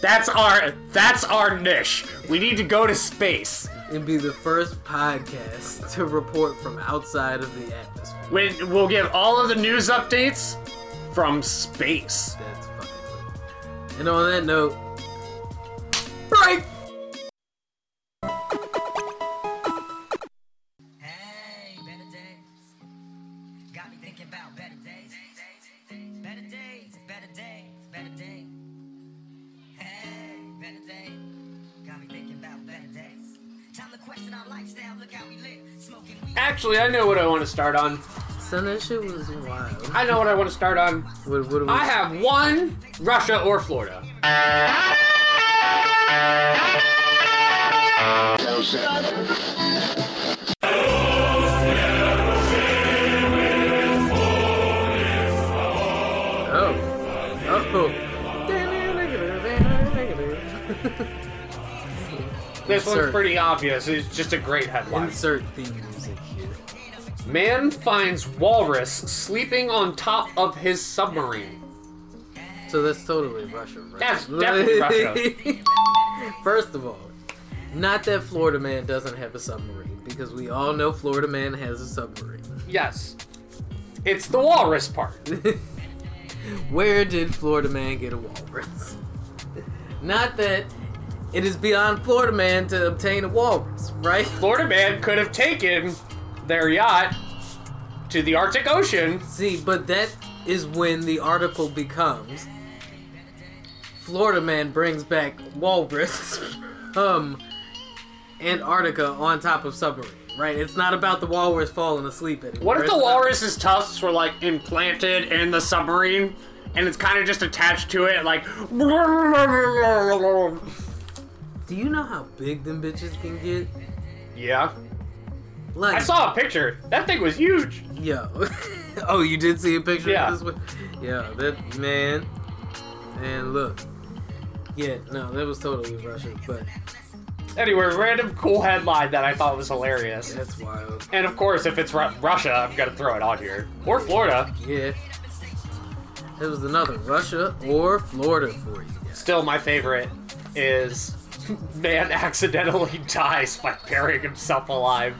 That's our that's our niche. We need to go to space. and be the first podcast to report from outside of the atmosphere. When we'll give all of the news updates from space. That's fucking lit. And on that note, break. Actually, I know what I want to start on. Son, that shit was wild. I know what I want to start on. What, what we? I have one Russia or Florida. Oh. Oh. This one's pretty obvious. It's just a great headline. Insert theme music here. Man finds walrus sleeping on top of his submarine. So that's totally Russia, right? That's definitely Russia. First of all, not that Florida Man doesn't have a submarine, because we all know Florida Man has a submarine. Yes. It's the walrus part. Where did Florida Man get a walrus? Not that it is beyond Florida Man to obtain a walrus, right? Florida man could have taken their yacht to the Arctic Ocean. See, but that is when the article becomes Florida Man brings back walrus um Antarctica on top of submarine, right? It's not about the walrus falling asleep anymore. What if the walrus's tusks were like implanted in the submarine and it's kind of just attached to it like Do you know how big them bitches can get? Yeah. Like I saw a picture. That thing was huge. Yo. oh, you did see a picture Yeah. of this one? Yeah, that man. And look. Yeah, no, that was totally Russia, but Anyway, random cool headline that I thought was hilarious. that's wild. And of course, if it's Ru- Russia, I'm gonna throw it on here. Or Florida. Yeah. There was another Russia or Florida for you guys. Still, my favorite is man accidentally dies by burying himself alive.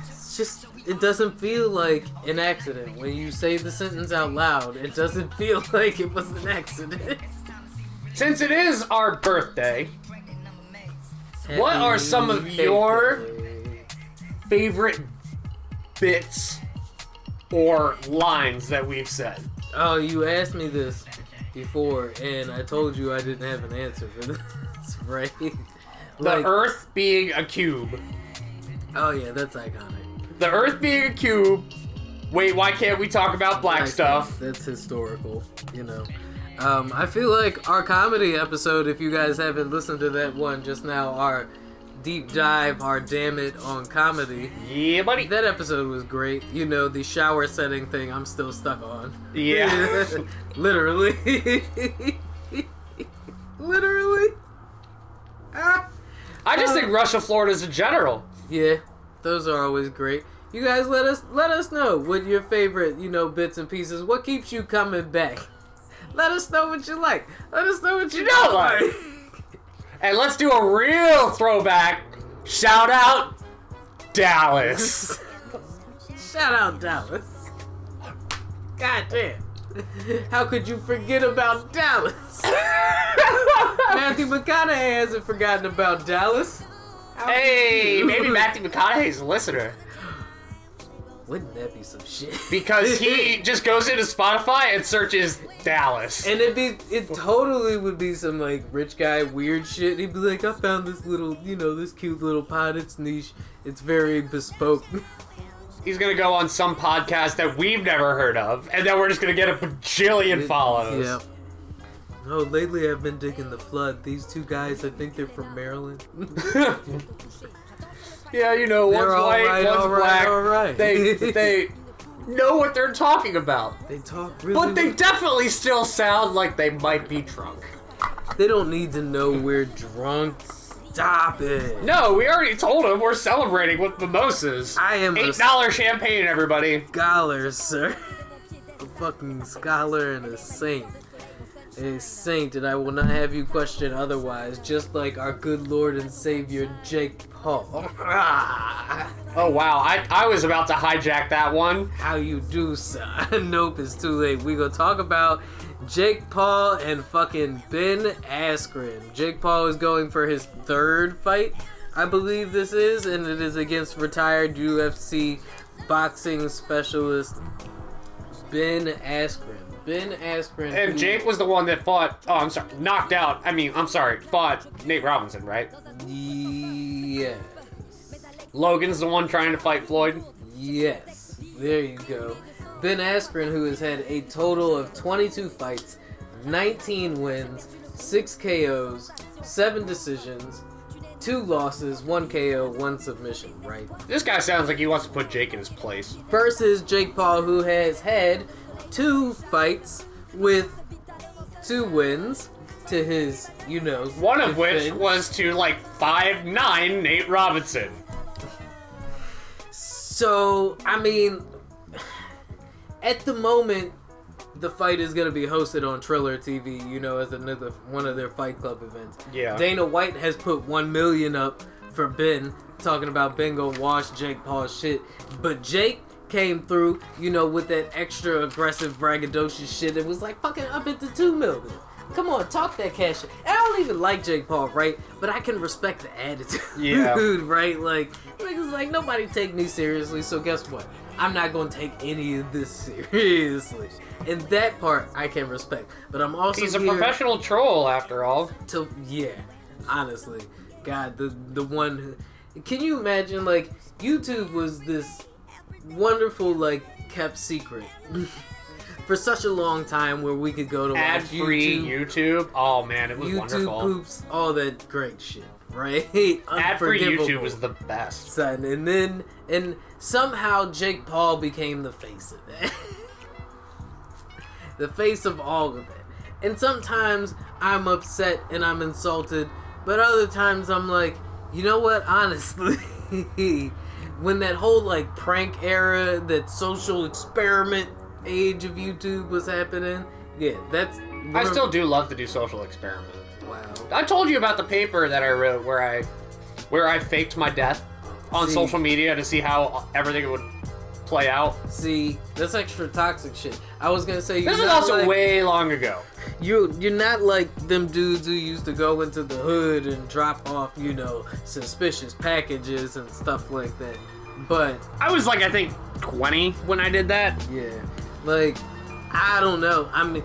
It's just it doesn't feel like an accident when you say the sentence out loud. It doesn't feel like it was an accident. Since it is our birthday, What are some of Happy your- favorite bits or lines that we've said. Oh, you asked me this before, and I told you I didn't have an answer for this, right? The Earth being a cube. Oh yeah, that's iconic. The Earth being a cube. Wait, why can't we talk about black Like, stuff? That's historical, you know. Um, I feel like our comedy episode, if you guys haven't listened to that one just now, our deep dive, our damn it on comedy, Yeah, buddy. that episode was great. You know, the shower setting thing I'm still stuck on. Yeah. Literally. Literally. Ah. I just think Russia, Florida's in general. Yeah, those are always great. You guys let us let us know what your favorite, you know, bits and pieces. What keeps you coming back? Let us know what you like. Let us know what you, You don't like. like. And let's do a real throwback. Shout out Dallas. Shout out Dallas. God damn. How could you forget about Dallas? Matthew McConaughey hasn't forgotten about Dallas. How hey, maybe Matthew McConaughey's a listener. Wouldn't that be some shit? Because he just goes into Spotify and searches Dallas. And it'd be it totally would be some like rich guy weird shit. He'd be like, I found this little you know, this cute little pod, it's niche, it's very bespoke. He's gonna go on some podcast that we've never heard of, and then we're just gonna get a bajillion follows. Yeah. Oh, lately I've been digging the flood. These two guys, I think they're from Maryland. Yeah, you know, one's They're all white, right, one's right, black. right. They they know what they're talking about, they talk really. but they definitely still sound like they might be drunk. They don't need to know we're drunk. Stop it. No, we already told them we're celebrating with mimosas. I am Eight dollar champagne, everybody. scholar, sir. A fucking scholar and a saint. A saint, and I will not have you question otherwise, just like our good Lord and Savior Jake Paul. Oh wow, I I was about to hijack that one. How you do, son? nope, it's too late. We gonna talk about Jake Paul and fucking Ben Askren. Jake Paul is going for his third fight, I believe this is, and it is against retired UFC boxing specialist Ben Askren. Ben Askren. And Jake was the one that fought. Oh, I'm sorry, knocked out. I mean, I'm sorry, fought Nate Robinson, right? Yeah. Logan's the one trying to fight Floyd. Yes, there you go. Ben Askren, who has had a total of 22 fights, 19 wins, 6 KOs, 7 decisions, 2 losses, 1 KO, 1 submission, right? This guy sounds like he wants to put Jake in his place. Versus Jake Paul, who has had 2 fights with 2 wins to his, you know, One of which was to like five nine Nate Robinson. So, I mean, at the moment, the fight is going to be hosted on Triller TV, you know, as another one of their Fight Club events. Yeah. Dana White has put 1 million up for Ben, talking about Ben gonna wash Jake Paul's shit. But Jake came through, you know, with that extra aggressive braggadocious shit. It was like fucking up at the 2 million. Come on, talk that cash shit. I don't even like Jake Paul, right? But I can respect the attitude. Yeah. right? Like, niggas like, nobody take me seriously, so guess what? I'm not gonna take any of this seriously. And that part I can respect. But I'm also He's a professional troll, after all. to yeah, honestly. God, the the one who can you imagine like YouTube was this wonderful like kept secret for such a long time where we could go to watch Ad-free YouTube, YouTube. Oh man, it was YouTube wonderful. poops, all that great shit, right? Ad-free YouTube Unforgivable. was the best. son, and then and somehow Jake Paul became the face of that, the face of all of it. And sometimes I'm upset and I'm insulted, but other times I'm like, you know what? Honestly, when that whole like prank era, that social experiment age of YouTube was happening, yeah, that's. I still do love to do social experiments. Wow. I told you about the paper that I wrote where I where I faked my death on See. social media to see how everything would play out. See, that's extra toxic shit. I was gonna say This was not also like, way long ago. You you're not like them dudes who used to go into the hood and drop off, you know, suspicious packages and stuff like that. But I was like I think 20 when I did that. yeah, like I don't know. I mean,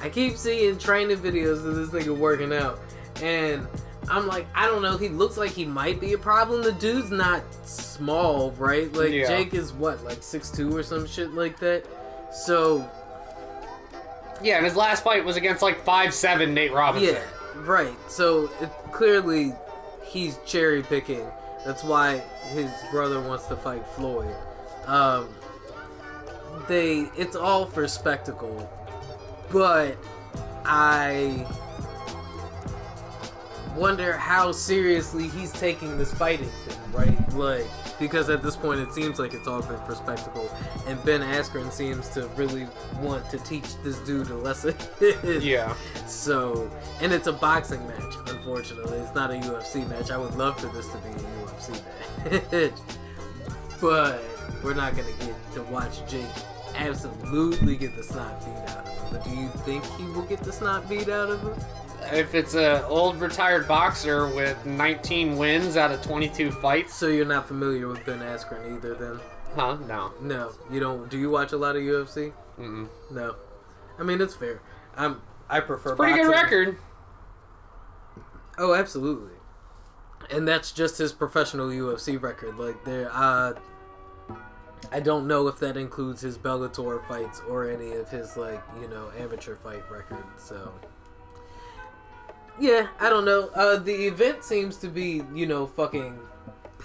I keep seeing training videos of this nigga working out, and I'm like, I don't know. He looks like he might be a problem. The dude's not small, right? Like Yeah. Jake is what, like six two or some shit like that. So Yeah, and his last fight was against like five seven Nate Robinson. Yeah, right. So it, clearly, he's cherry picking. That's why his brother wants to fight Floyd. Um, they, it's all for spectacle, but I wonder how seriously he's taking this fighting thing, right? Like, because at this point it seems like it's all been for spectacle, and Ben Askren seems to really want to teach this dude a lesson. Yeah. So, and it's a boxing match, unfortunately. It's not a UFC match. I would love for this to be a UFC match. but we're not going to get to watch Jake absolutely get the snot beat out of him. But do you think he will get the snot beat out of him? If it's a old retired boxer with 19 wins out of 22 fights, So you're not familiar with Ben Askren either, then? huh? No. No, you don't. Do you watch a lot of UFC? Mm-mm. No. I mean, it's fair. I'm. I prefer. Pretty good record. Oh, absolutely. And that's just his professional UFC record. Like there, uh, I don't know if that includes his Bellator fights or any of his like you know amateur fight record. So. Yeah, I don't know. Uh, the event seems to be, you know, fucking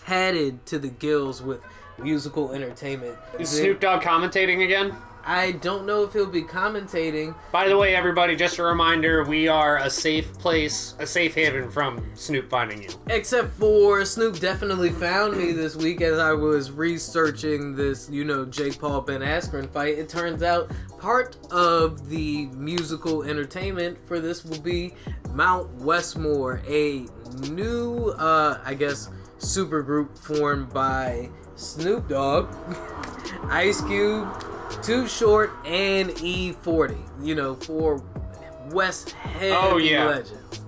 padded to the gills with musical entertainment. Is Snoop Dogg commentating again? I don't know if he'll be commentating. By the way, everybody, just a reminder: we are a safe place, a safe haven from Snoop finding you. Except for Snoop definitely found me this week as I was researching this, you know, Jake Paul Ben Askren fight. It turns out part of the musical entertainment for this will be Mount Westmore, a new, uh, I guess, supergroup formed by Snoop Dogg, Ice Cube, Too Short, and E40. You know, for West heavy Oh, yeah. legends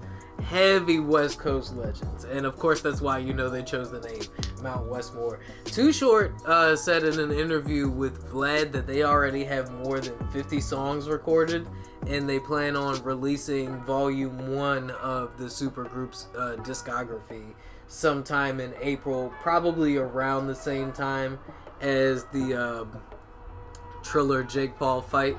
heavy West Coast legends, and of course that's why you know they chose the name Mount Westmore. Too Short uh, said in an interview with Vlad that they already have more than 50 songs recorded, and they plan on releasing Volume One of the supergroup's uh, discography sometime in April, probably around the same time as the uh, Triller Jake Paul fight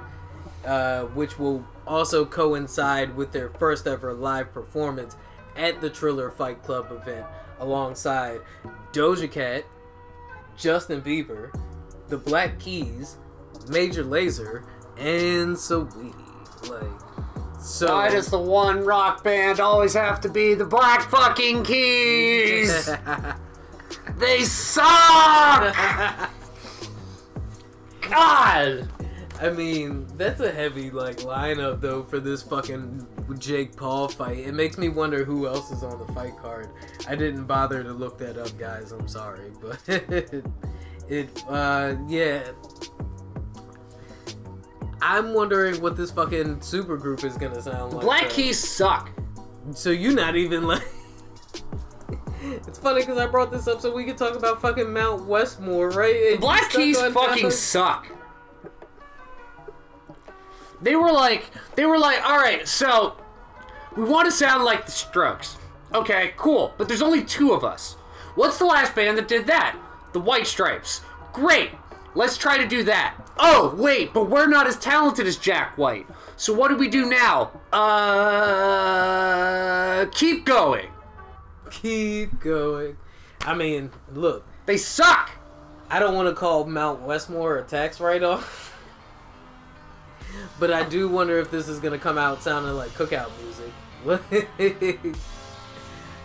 uh, which will also coincide with their first ever live performance at the Triller Fight Club event alongside Doja Cat, Justin Bieber, the Black Keys, Major Lazer, and Saweetie. Like, so. Why does the one rock band always have to be the Black fucking Keys? they suck! God! I mean, that's a heavy like lineup though for this fucking Jake Paul fight. It makes me wonder who else is on the fight card. I didn't bother to look that up, guys. I'm sorry, but it uh yeah. I'm wondering what this fucking super group is gonna sound like. Black. Keys suck. So you're not even like. It's funny because I brought this up so we could talk about fucking Mount Westmore, right? You Black Keys fucking Mount- suck. They were like, they were like, all right, so we want to sound like the Strokes. Okay, cool, but there's only two of us. What's the last band that did that? The White Stripes. Great. Let's try to do that. Oh, wait, but we're not as talented as Jack White. So what do we do now? Uh, keep going. Keep going. I mean, look, They suck. I don't want to call Mount Westmore a tax write-off, but I do wonder if this is gonna come out sounding like cookout music.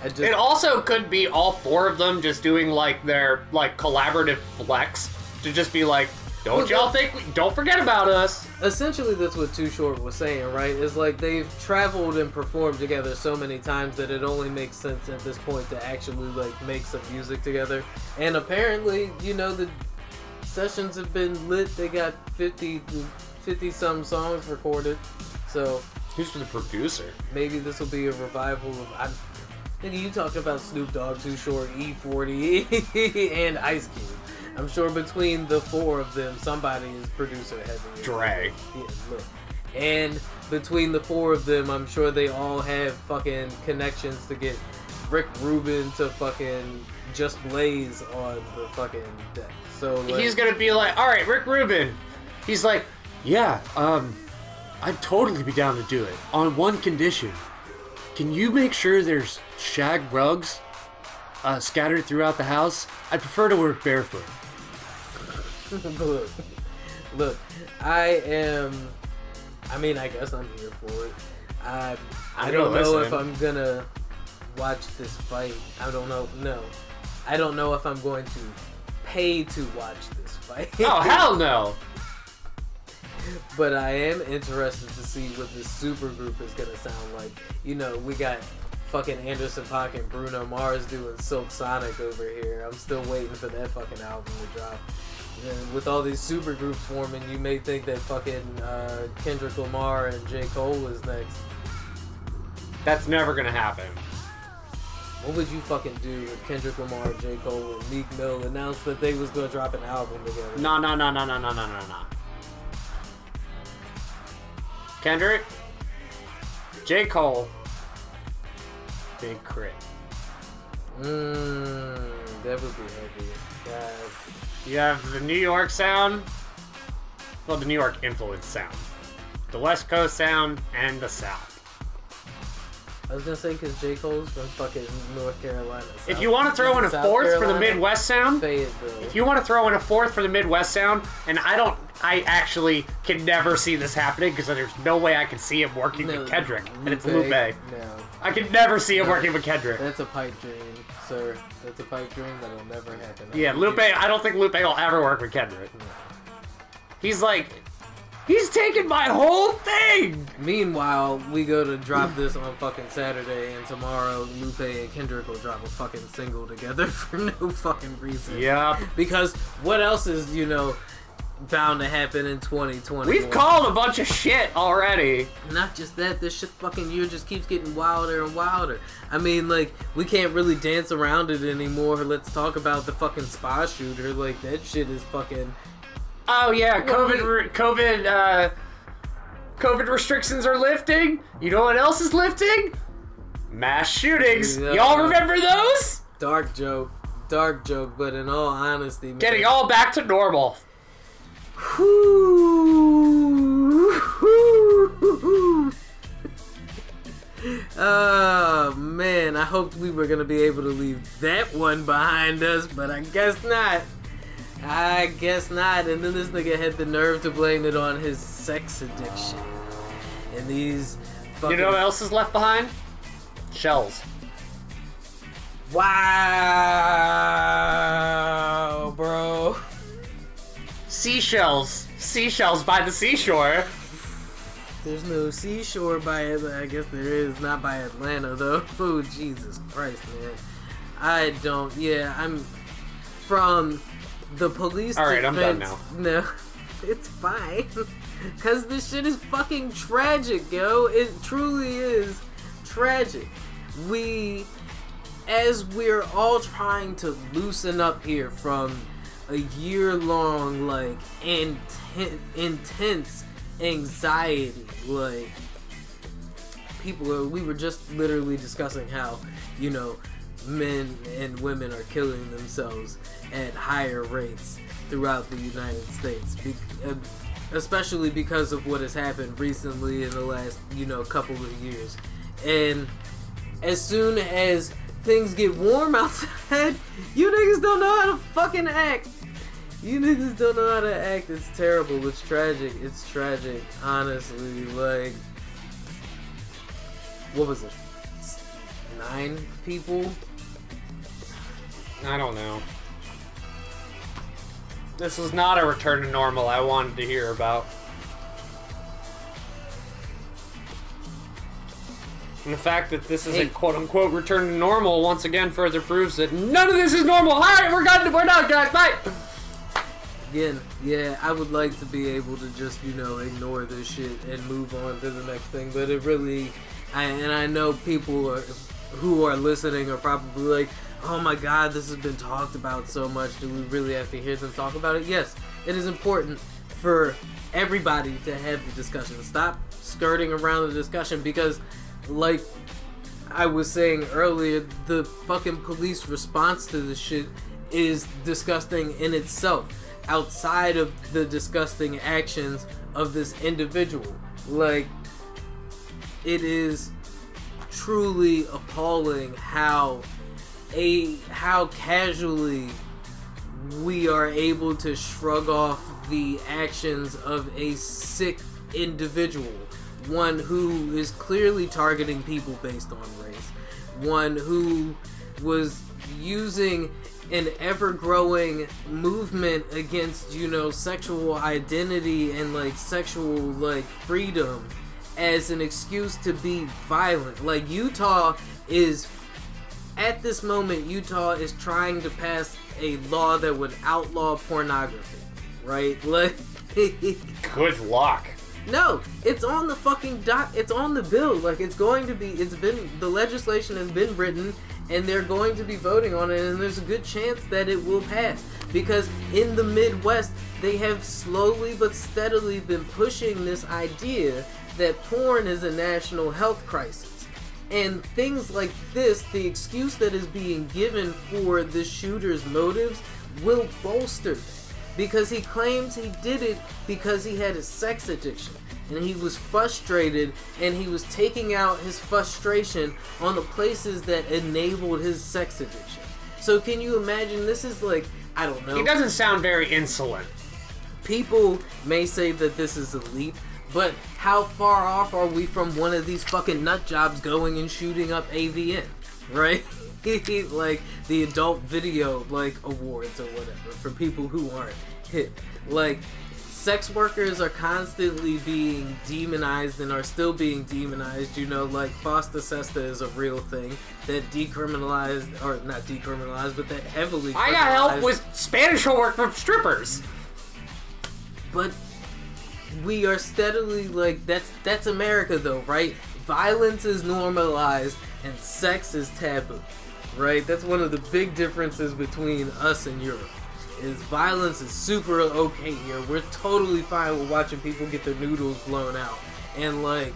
I just, It also could be all four of them just doing like their like collaborative flex to just be like, don't y'all think we, don't forget about us. essentially that's what Too Short was saying, right? Is like they've traveled and performed together so many times that it only makes sense at this point to actually like make some music together. And apparently, you know, the sessions have been lit. They got 50 50 some songs recorded. So Who's the producer? maybe this will be a revival of I'm Nigga, you talked about Snoop Dogg, Too Short, E40, and Ice Cube. I'm sure between the four of them, somebody is producer heavy. Dre. Yeah, look. And between the four of them, I'm sure they all have fucking connections to get Rick Rubin to fucking just blaze on the fucking deck. So like, He's gonna be like, all right, Rick Rubin. He's like, yeah, um, I'd totally be down to do it on one condition. Can you make sure there's shag rugs uh, scattered throughout the house? I'd prefer to work barefoot. look, look, I am. I mean, I guess I'm here for it. I I I'm don't gonna know if. I'm gonna watch this fight. I don't know. No, I don't know if I'm going to pay to watch this fight. Oh hell no! but I am interested to see what this super group is gonna sound like. You know, we got fucking Anderson Paak and Bruno Mars doing Silk Sonic over here. I'm still waiting for that fucking album to drop. And with all these super groups forming, you may think that fucking uh, Kendrick Lamar and J. Cole is next. That's never gonna happen. What would you fucking do if Kendrick Lamar, J. Cole, and Meek Mill announced that they was gonna drop an album together? No, no, no, no, no, no, no, no, no. Kendrick, J. Cole, Big Crit. Mmm, that would be heavy. You have the New York sound, well, the New York influence sound, the West Coast sound, and the South. I was gonna say because J. Cole's from fucking North Carolina. If you want to throw in a South fourth for the Midwest sound, Fayetteville. if you want to throw in a fourth for the Midwest sound, and I don't, I actually can never see this happening because there's no way I can see him working No, with Kendrick, and it's Lupe. No, I could never see him working with Kendrick. that's a pipe dream, sir. That's a pipe dream that'll never happen. Yeah, Lupe. I don't think Lupe will ever work with Kendrick. He's like, he's taking my whole thing. Meanwhile, we go to drop this on fucking Saturday, and tomorrow Lupe and Kendrick will drop a fucking single together for no fucking reason. Yep. Because what else is you know bound to happen in 2020? We've called a bunch of shit already. Not just that, this shit fucking year just keeps getting wilder and wilder. I mean, like, we can't really dance around it anymore. Let's talk about the fucking spa shooter. Like, that shit is fucking. Oh yeah, COVID, re- COVID, uh, COVID restrictions are lifting. You know what else is lifting? Mass shootings. Yeah. Y'all remember those? Dark joke. Dark joke, but in all honesty, man. Getting all back to normal. Oh man, I hoped we were gonna be able to leave that one behind us, but I guess not. I guess not. And then this nigga had the nerve to blame it on his sex addiction. And these fucking You know what else is left behind? Shells. Wow, bro. Seashells. Seashells by the seashore. There's no seashore by. I guess there is, not by Atlanta though. Oh Jesus Christ, man. I don't. Yeah, I'm from the police. All right, I'm done defense- No, it's fine. Cause this shit is fucking tragic, yo. It truly is tragic. We, as we're all trying to loosen up here from a year long like inten- intense anxiety like people we were just literally discussing how you know men and women are killing themselves at higher rates throughout the United States be- uh, especially because of what has happened recently in the last you know couple of years. And as soon as things get warm outside you niggas don't know how to fucking act you niggas don't know how to act. It's terrible. It's tragic. It's tragic. Honestly, like, what was it? Nine people. I don't know. This was not a return to normal I wanted to hear about. And the fact that this is Hey. a quote unquote return to normal once again further proves that none of this is normal. Alright, we're done. We're done, guys. Bye. Again, yeah, I would like to be able to just you know ignore this shit and move on to the next thing, but it really, I, and I know people are who are listening are probably like, oh my god, this has been talked about so much. Do we really have to hear them talk about it? Yes, it is important for everybody to have the discussion. Stop skirting around the discussion because, like I was saying earlier, the fucking police response to this shit is disgusting in itself. Outside of the disgusting actions of this individual, like it is truly appalling how a how casually we are able to shrug off the actions of a sick individual, one who is clearly targeting people based on race, one who was using an ever-growing movement against you know sexual identity and like sexual like freedom as an excuse to be violent like utah is at this moment utah is trying to pass a law that would outlaw pornography right like Good luck. No, it's on the fucking dot. It's on the bill. Like it's going to be. It's been the legislation has been written, and they're going to be voting on it. And there's a good chance that it will pass because in the Midwest they have slowly but steadily been pushing this idea that porn is a national health crisis. And things like this, the excuse that is being given for the shooter's motives, will bolster that because he claims he did it because he had a sex addiction and he was frustrated and he was taking out his frustration on the places that enabled his sex addiction. So can you imagine this is like I don't know. He doesn't sound very insolent. People may say that this is a leap, but how far off are we from one of these fucking nut jobs going and shooting up AVN, right? like the adult video like awards or whatever for people who aren't hit. Like sex workers are constantly being demonized and are still being demonized. You know, like Fosta Sesta is a real thing that decriminalized or not decriminalized, but that heavily. I got help with Spanish homework from strippers. but we are steadily like that's that's America though, right? Violence is normalized and sex is taboo, right? That's one of the big differences between us and Europe. Is violence is super okay here. We're totally fine with watching people get their noodles blown out and like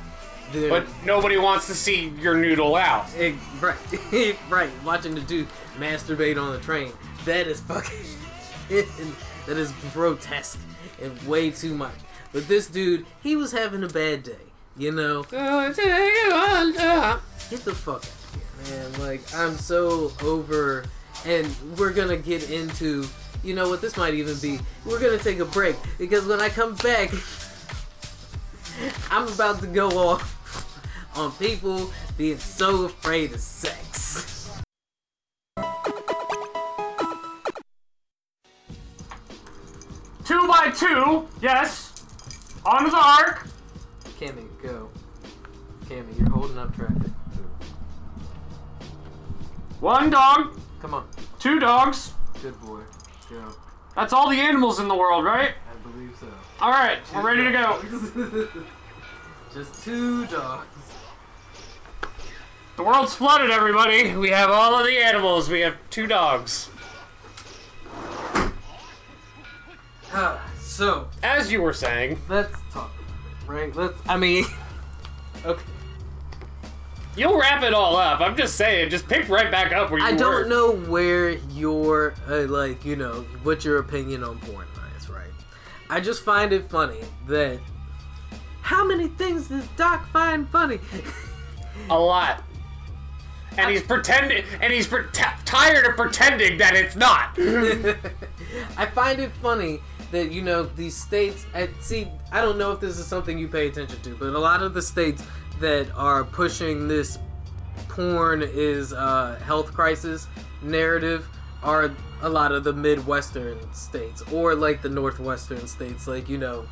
But nobody wants to see your noodle out. Eh, right, right. Watching the dude masturbate on the train. That is fucking. that is grotesque and way too much. But this dude, he was having a bad day. You know, get the fuck out man. Like, I'm so over. And we're gonna get into. You know what? This might even be. We're gonna take a break because when I come back, I'm about to go off on people being so afraid of sex. Two by two, yes. Onto the ark. Cammy, go. Cammy, you're holding up traffic. One dog, Come on, two dogs. good boy. Go. That's all the animals in the world, right? I believe so. All right, we're ready to go. Just two dogs. The world's flooded, everybody. We have all of the animals. We have two dogs. So As you were saying, let's talk. Right? Let's. I mean, okay. You'll wrap it all up. I'm just saying, just pick right back up where you I were. don't know where your uh, like you know what your opinion on porn lies, right? I just find it funny that how many things does Doc find funny? A lot. And he's pretending, and he's pre- t- tired of pretending that it's not. I find it funny that you know these states. I see. I don't know if this is something you pay attention to, but a lot of the states that are pushing this porn is uh, health crisis narrative are a lot of the midwestern states or like the northwestern states, like you know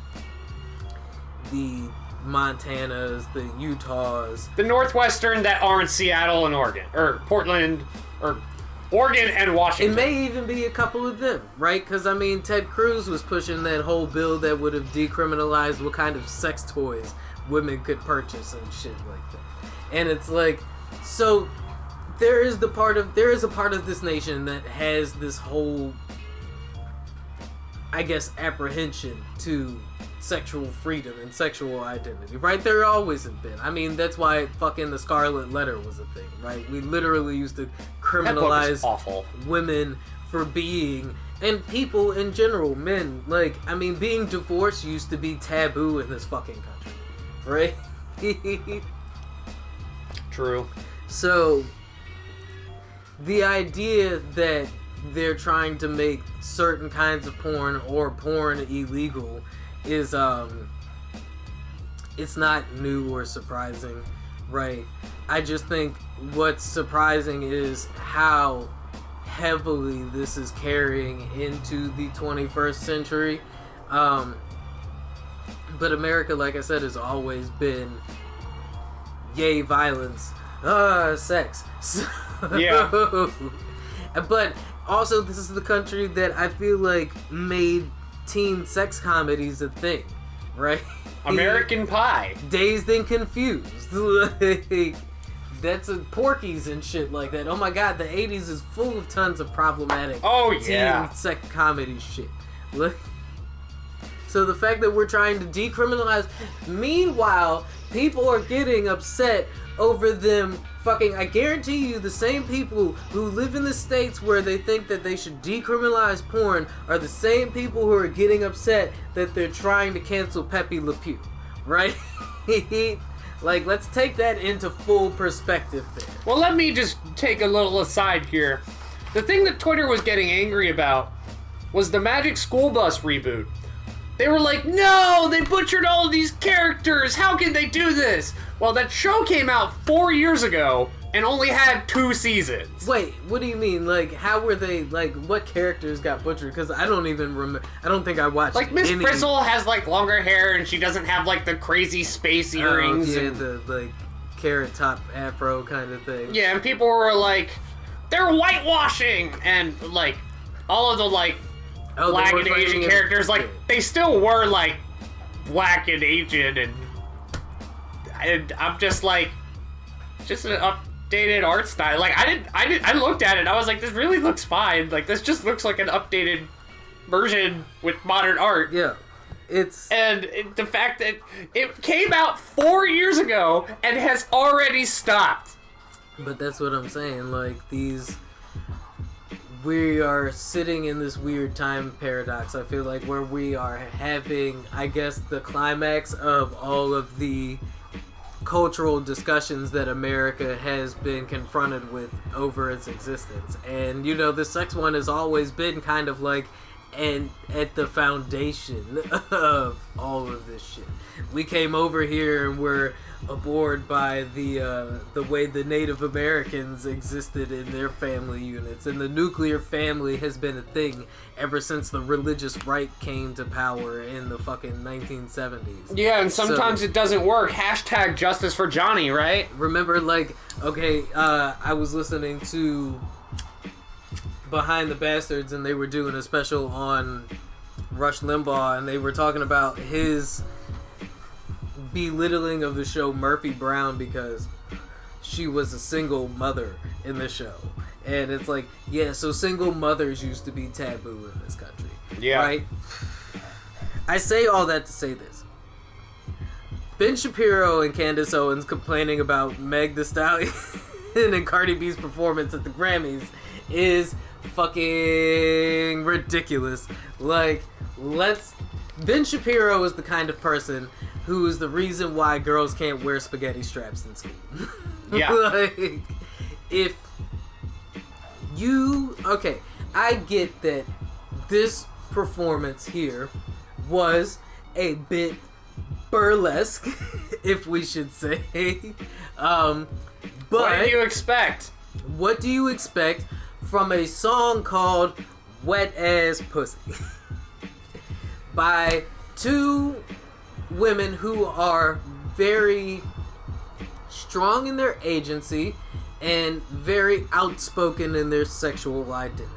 the Montanas, the Utahs. The Northwestern that aren't Seattle and Oregon, or Portland, or Oregon and Washington. It may even be a couple of them, right? Because I mean, Ted Cruz was pushing that whole bill that would have decriminalized what kind of sex toys women could purchase and shit like that. And it's like, so there is the part of there is a part of this nation that has this whole, I guess, apprehension to sexual freedom and sexual identity, right? There always have been. I mean, that's why fucking the Scarlet Letter was a thing, right? We literally used to criminalize awful. women for being and people in general, men. Like, I mean, being divorced used to be taboo in this fucking country, right? True. so, the idea that they're trying to make certain kinds of porn or porn illegal is um it's not new or surprising right i just think what's surprising is how heavily this is carrying into the 21st century. Um, but America, like I said, has always been yay violence, ah sex. Yeah. but also, this is the country that I feel like made teen sex comedies a thing, right? American Pie. Dazed and confused. like, that's a Porky's and shit like that. Oh my god, the 80s is full of tons of problematic Oh, teen yeah. sex comedy shit. Look. So the fact that we're trying to decriminalize, meanwhile, people are getting upset over them fucking. I guarantee you, the same people who live in the states where they think that they should decriminalize porn are the same people who are getting upset that they're trying to cancel Pepe Le Pew, right? like, let's take that into full perspective there. Well, let me just take a little aside here. The thing that Twitter was getting angry about was the Magic School Bus reboot. They were like, no, they butchered all of these characters. How can they do this? Well, that show came out four years ago and only had two seasons. Wait, what do you mean? Like, how were they? Like, what characters got butchered? Because I don't even remember. I don't think I watched. Like Miss any- Frizzle has like longer hair and she doesn't have like the crazy space Oh, earrings. yeah, and- the like carrot top afro kind of thing. Yeah, and people were like, they're whitewashing, and like all of the like Oh, black and Asian characters, like they still were like black and Asian, and, and I'm just like, just an updated art style. Like I didn't, I didn't, I looked at it, I was like, this really looks fine. Like this just looks like an updated version with modern art. Yeah, it's And it, the fact that it came out four years ago and has already stopped. But that's what I'm saying. Like these, we are sitting in this weird time paradox. I feel like where we are having, I guess, the climax of all of the cultural discussions that America has been confronted with over its existence. And you know, the sex one has always been kind of like and at the foundation of all of this shit. We came over here and were aboard by the uh, the way the Native Americans existed in their family units, and the nuclear family has been a thing ever since the religious right came to power in the fucking 1970s. Yeah, and sometimes So- it doesn't work. Hashtag justice for Johnny, right? remember like okay uh i was listening to behind the bastards and they were doing a special on rush limbaugh and they were talking about his belittling of the show murphy brown because she was a single mother in the show and it's like yeah so single mothers used to be taboo in this country Yeah. right i say all that to say this Ben Shapiro and Candace Owens complaining about Meg The Stallion and Cardi B's performance at the Grammys is fucking ridiculous. Like, let's. Ben Shapiro is the kind of person who is the reason why girls can't wear spaghetti straps in school. Yeah. like, if you. Okay, I get that this performance here was a bit burlesque, if we should say. Um, but What do you expect? what do you expect from a song called Wet Ass Pussy? By two women who are very strong in their agency and very outspoken in their sexual identity.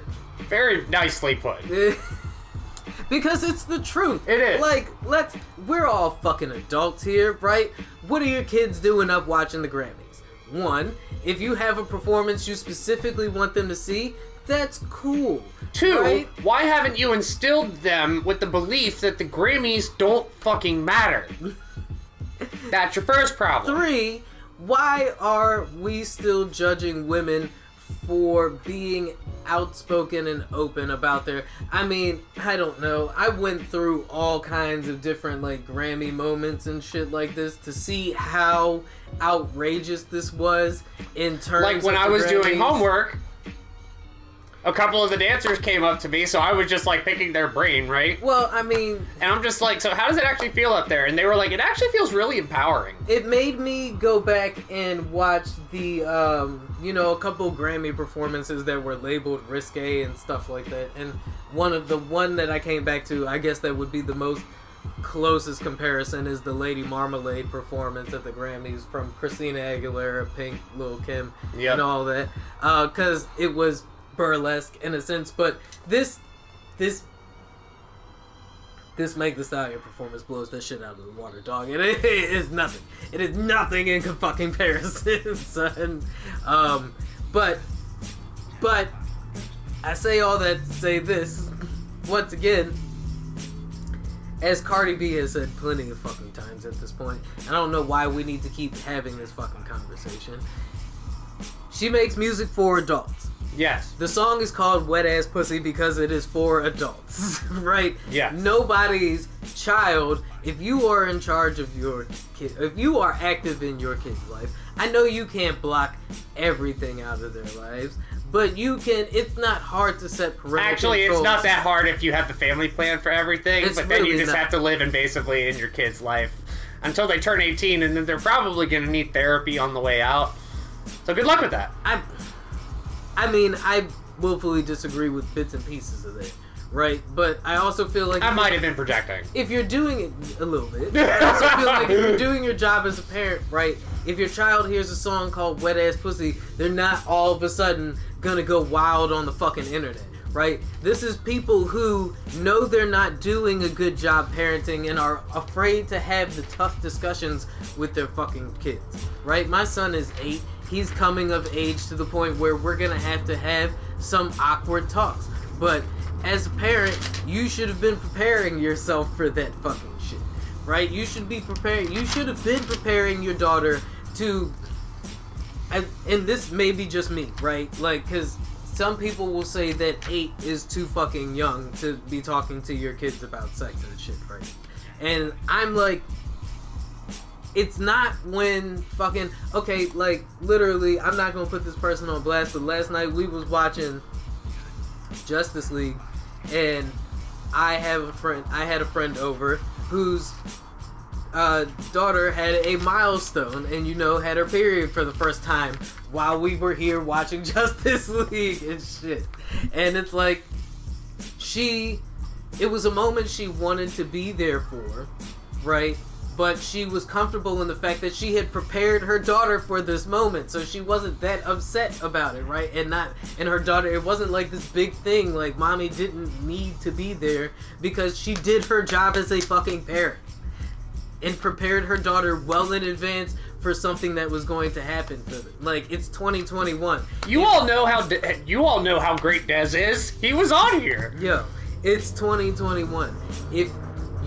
Very nicely put. because it's the truth. It is. Like, let's. We're all fucking adults here, right? What are your kids doing up watching the Grammys? One, if you have a performance you specifically want them to see, that's cool. Two, right? why haven't you instilled them with the belief that the Grammys don't fucking matter? That's your first problem. Three, why are we still judging women for being outspoken and open about their I mean, I don't know. I went through all kinds of different like Grammy moments and shit like this to see how outrageous this was in terms Like when I was doing homework, a couple of the dancers came up to me, so I was just like picking their brain, right? Well, I mean, And I'm just like, so how does it actually feel up there? And they were like, it actually feels really empowering. it made me go back and watch the um you know a couple grammy performances that were labeled risque and stuff like that and one of the one that i came back to i guess that would be the most closest comparison is the lady marmalade performance at the grammys from christina aguilera pink lil kim Yep. and all that because it was burlesque in a sense but this this this Meg the Stallion performance blows that shit out of the water, dog. And it is nothing. It is nothing in fucking comparison, son. Um, but, but, I say all that to say this. Once again, as Cardi B has said plenty of fucking times at this point, I don't know why we need to keep having this fucking conversation. She makes music for adults. Yes. The song is called Wet Ass Pussy because it is for adults, right? Yeah. Nobody's child, if you are in charge of your kid, if you are active in your kid's life, I know you can't block everything out of their lives, but you can, it's not hard to set parental Actually, it's not that hard if you have the family plan for everything, It's but then you just not. have to live invasively in your kid's life until they turn 18, and then they're probably going to need therapy on the way out. So good luck with that. I, I mean, I willfully disagree with bits and pieces of it, right? But I also feel like I might have been projecting. if you're doing it a little bit, I also feel like if you're doing your job as a parent, right? If your child hears a song called "Wet Ass Pussy," they're not all of a sudden gonna go wild on the fucking internet, right? This is people who know they're not doing a good job parenting and are afraid to have the tough discussions with their fucking kids, right? My son is eight. He's coming of age to the point where we're gonna have to have some awkward talks, but as a parent, you should have been preparing yourself for that fucking shit, right? You should be preparing. You should have been preparing your daughter to. And, and this may be just me, right? Like, because some people will say that eight is too fucking young to be talking to your kids about sex and shit, right? And I'm like, it's not when fucking okay, like literally, I'm not gonna put this person on blast, but last night we was watching Justice League, and I have a friend. I had a friend over whose uh, daughter had a milestone, and you know had her period for the first time while we were here watching Justice League and shit. And it's like she, it was a moment she wanted to be there for, right? But she was comfortable in the fact that she had prepared her daughter for this moment, so she wasn't that upset about it, right? And not, and her daughter, it wasn't like this big thing. Like mommy didn't need to be there because she did her job as a fucking parent and prepared her daughter well in advance for something that was going to happen for them. Like it's 2021. You all know how De- you all know how great Dez is. He was on here. Yo, it's 2021. If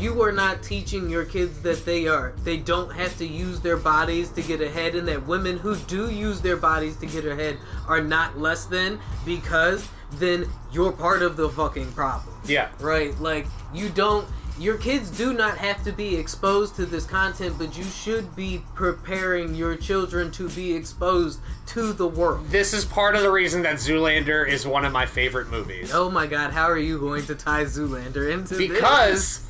you are not teaching your kids that they are they don't have to use their bodies to get ahead and that women who do use their bodies to get ahead are not less than because then you're part of the fucking problem. Yeah. Right? Like you don't your kids do not have to be exposed to this content, but you should be preparing your children to be exposed to the world. This is part of the reason that Zoolander is one of my favorite movies. Oh my god, how are you going to tie Zoolander into this? because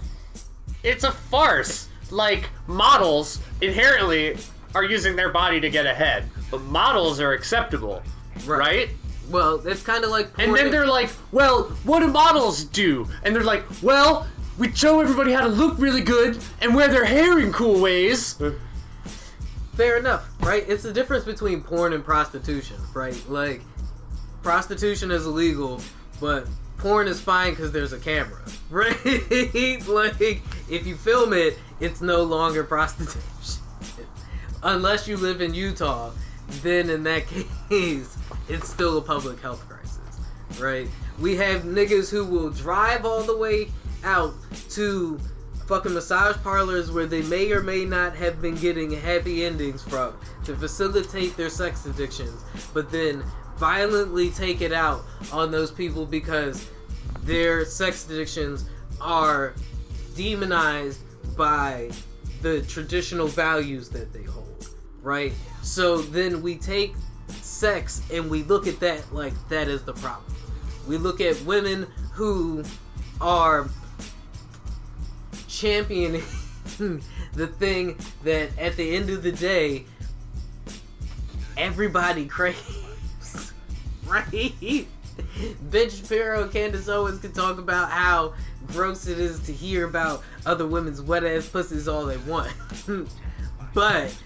it's a farce. Like models inherently are using their body to get ahead, but models are acceptable, right? Well, it's kind of like And then they're like, "Well, what do models do?" And they're like, "Well, we show everybody how to look really good and wear their hair in cool ways." fair enough, right? It's the difference between porn and prostitution, right? Like, prostitution is illegal, but porn is fine because there's a camera, right? like, if you film it, it's no longer prostitution. Unless you live in Utah, then in that case, it's still a public health crisis, right? We have niggas who will drive all the way out to fucking massage parlors where they may or may not have been getting happy endings from to facilitate their sex addictions, but then violently take it out on those people because their sex addictions are demonized by the traditional values that they hold, right? So then we take sex and we look at that like that is the problem. We look at women who are championing the thing that at the end of the day everybody craves. Right? Ben Shapiro and Candace Owens can talk about how gross it is to hear about other women's wet ass pussies all they want. but,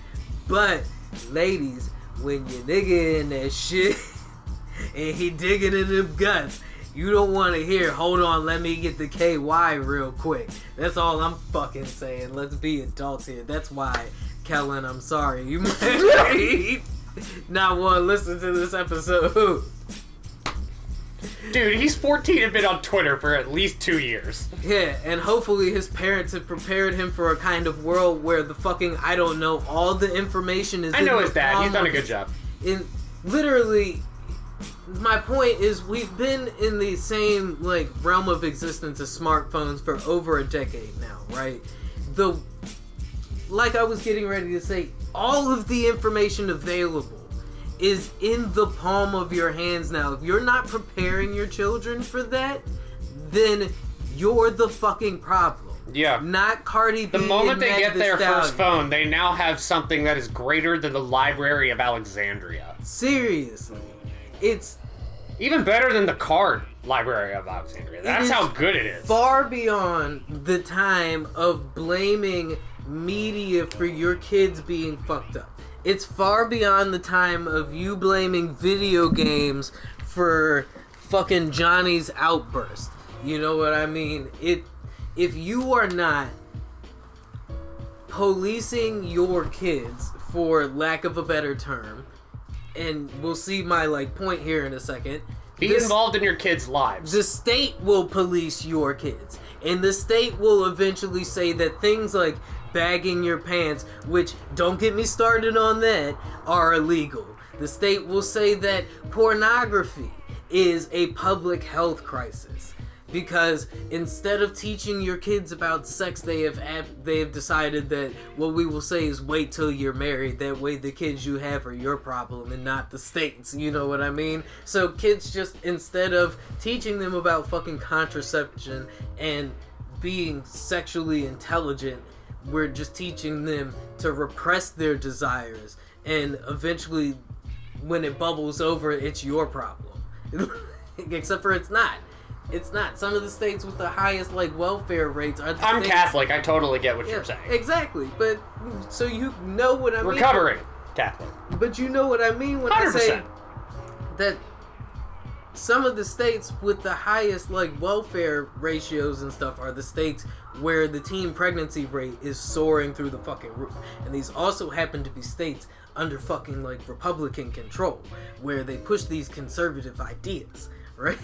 but, ladies, when your nigga in that shit and he digging in them guts, you don't want to hear, hold on, let me get the KY real quick. That's all I'm fucking saying. Let's be adults here. That's why, Kellen, I'm sorry. You might not want to listen to this episode. Dude, he's 14 and been on Twitter for at least two years. Yeah, and hopefully his parents have prepared him for a kind of world where the fucking I don't know all the information is. I know his dad. He's done a good job. In literally, my point is we've been in the same like realm of existence as smartphones for over a decade now, right? The like I was getting ready to say, all of the information available is in the palm of your hands now. If you're not preparing your children for that, then you're the fucking problem. Yeah. Not Cardi B. The moment they get Thee their first phone, they now have something that is greater than the Library of Alexandria. Seriously. It's Even better than the card Library of Alexandria. That's how good it is. far beyond the time of blaming media for your kids being fucked up. It's far beyond the time of you blaming video games for fucking Johnny's outburst. You know what I mean? It if you are not policing your kids for lack of a better term, and we'll see my like point here in a second. Be this- involved in your kids' lives. the state will police your kids and the state will eventually say that things like bagging your pants which don't get me started on that are illegal. The state will say that pornography is a public health crisis because instead of teaching your kids about sex they have they have decided that what we will say is wait till you're married. That way the kids you have are your problem and not the state's. You know what i mean? So kids just instead of teaching them about fucking contraception and being sexually intelligent we're just teaching them to repress their desires. And eventually when it bubbles over it's your problem. Except for it's not. It's not. Some of the states with the highest like welfare rates are the I'm states- Catholic. I totally get what yeah, you're saying. exactly. But so you know what i mean. Recovering Catholic. but you know what i mean when i say that some of the states with the highest like welfare ratios and stuff are the states where the teen pregnancy rate is soaring through the fucking roof. And these also happen to be states under fucking like republican control where they push these conservative ideas right?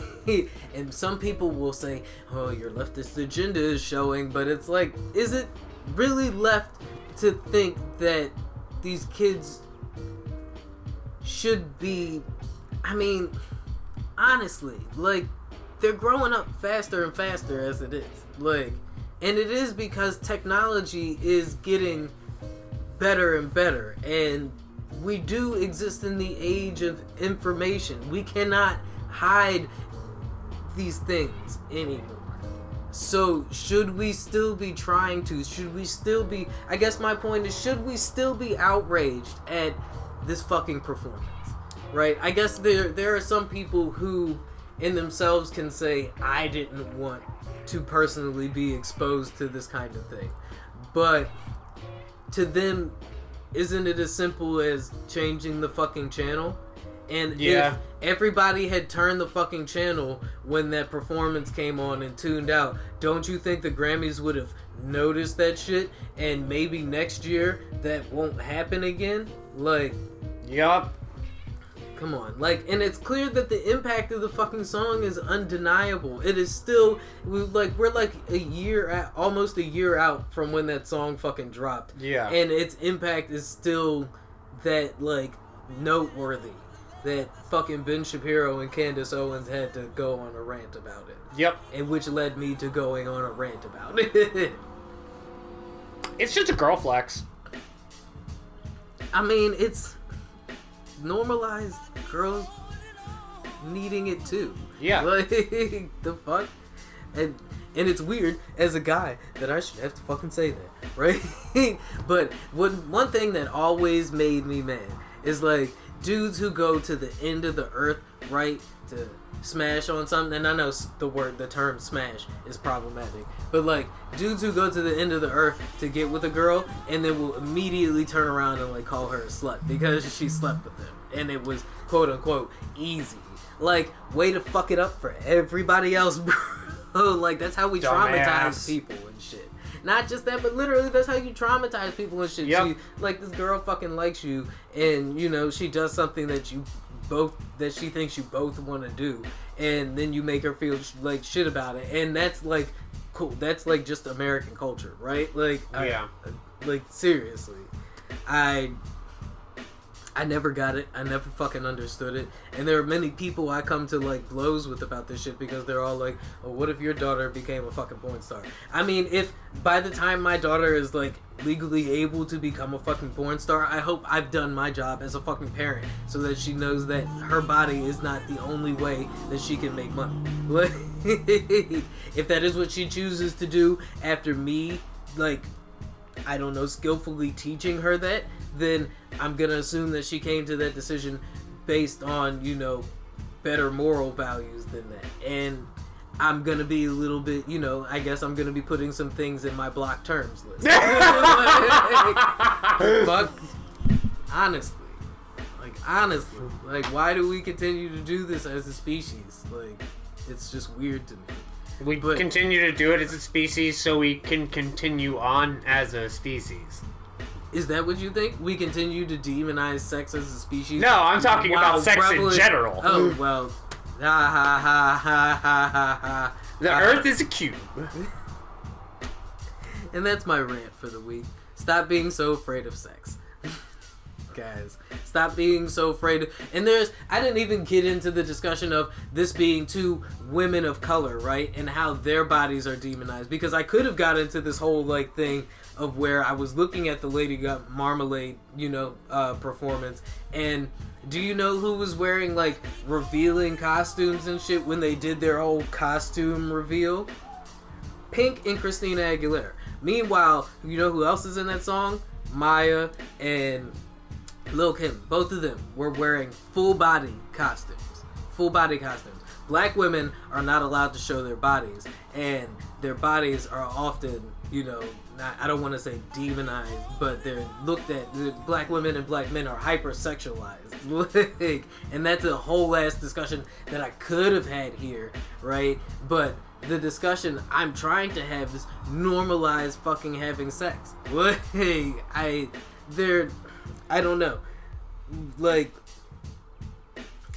And some people will say oh your leftist agenda is showing but it's like is it really left to think that these kids should be I mean honestly like they're growing up faster and faster as it is. Like and it is because technology is getting better and better and we do exist in the age of information. We cannot hide these things anymore. So should we still be trying to? Should we still be i guess my point is should we still be outraged at this fucking performance right i guess there there are some people who in themselves can say i didn't want to personally be exposed to this kind of thing but to them isn't it as simple as changing the fucking channel and Yeah. if everybody had turned the fucking channel when that performance came on and tuned out, don't you think the Grammys would have noticed that shit and maybe next year that won't happen again? Like, Yup. Come on. Like, and it's clear that the impact of the fucking song is undeniable. It is still, we like, we're like a year, at, almost a year out from when that song fucking dropped Yeah. and its impact is still that like noteworthy that fucking Ben Shapiro and Candace Owens had to go on a rant about it, Yep. and which led me to going on a rant about it. It's just a girl flex. I mean, it's normalized girls needing it too. Yeah. Like the fuck? And and it's weird as a guy that I should have to fucking say that, right? but one one thing that always made me mad is like dudes who go to the end of the earth, right, to smash on something. And I know the word, the term smash is problematic, but like dudes who go to the end of the earth to get with a girl and then will immediately turn around and like call her a slut because she slept with them and it was quote unquote easy. Like, way to fuck it up for everybody else, bro. like, that's how we traumatize people and shit. Not just that, but literally, that's how you traumatize people and shit. Yep. She, like, this girl fucking likes you, and, you know, she does something that you both, that she thinks you both want to do, and then you make her feel sh- like shit about it. And that's, like, cool. That's, like, just American culture, right? Like, oh, I- like, seriously. I I never got it. I never fucking understood it. And there are many people I come to like blows with about this shit because they're all like, "Oh, what if your daughter became a fucking porn star?" I mean, if by the time my daughter is like legally able to become a fucking porn star, I hope I've done my job as a fucking parent so that she knows that her body is not the only way that she can make money. Like, if that is what she chooses to do after me, like I don't know, skillfully teaching her that, then I'm gonna assume that she came to that decision based on, you know, better moral values than that. And I'm gonna be a little bit, you know, I guess I'm gonna be putting some things in my block terms list. but honestly, like honestly, like why do we continue to do this as a species? Like it's just weird to me. We But- continue to do it as a species so we can continue on as a species. Is that what you think? We continue to demonize sex as a species? No, I'm talking about sex in general. Oh well. Ha ha ha ha ha ha ha. The Ah. Earth is a cube. And that's my rant for the week. Stop being so afraid of sex. Guys, stop being so afraid. And there's, I didn't even get into the discussion of this being two women of color, right? And how their bodies are demonized. Because I could have got into this whole, like, thing of where I was looking at the Lady Gaga Marmalade, you know, uh, performance. And do you know who was wearing, like, revealing costumes and shit when they did their whole costume reveal? Pink and Christina Aguilera. Meanwhile, you know who else is in that song? Mya and Lil Kim. Both of them were wearing full body costumes. Full body costumes. Black women are not allowed to show their bodies, and their bodies are often, you know, I don't want to say demonized, but they're looked at. Black women and black men are hypersexualized. like, and that's a whole ass discussion that I could have had here, right? But the discussion I'm trying to have is normalize fucking having sex. Like, I, they're, I don't know. Like,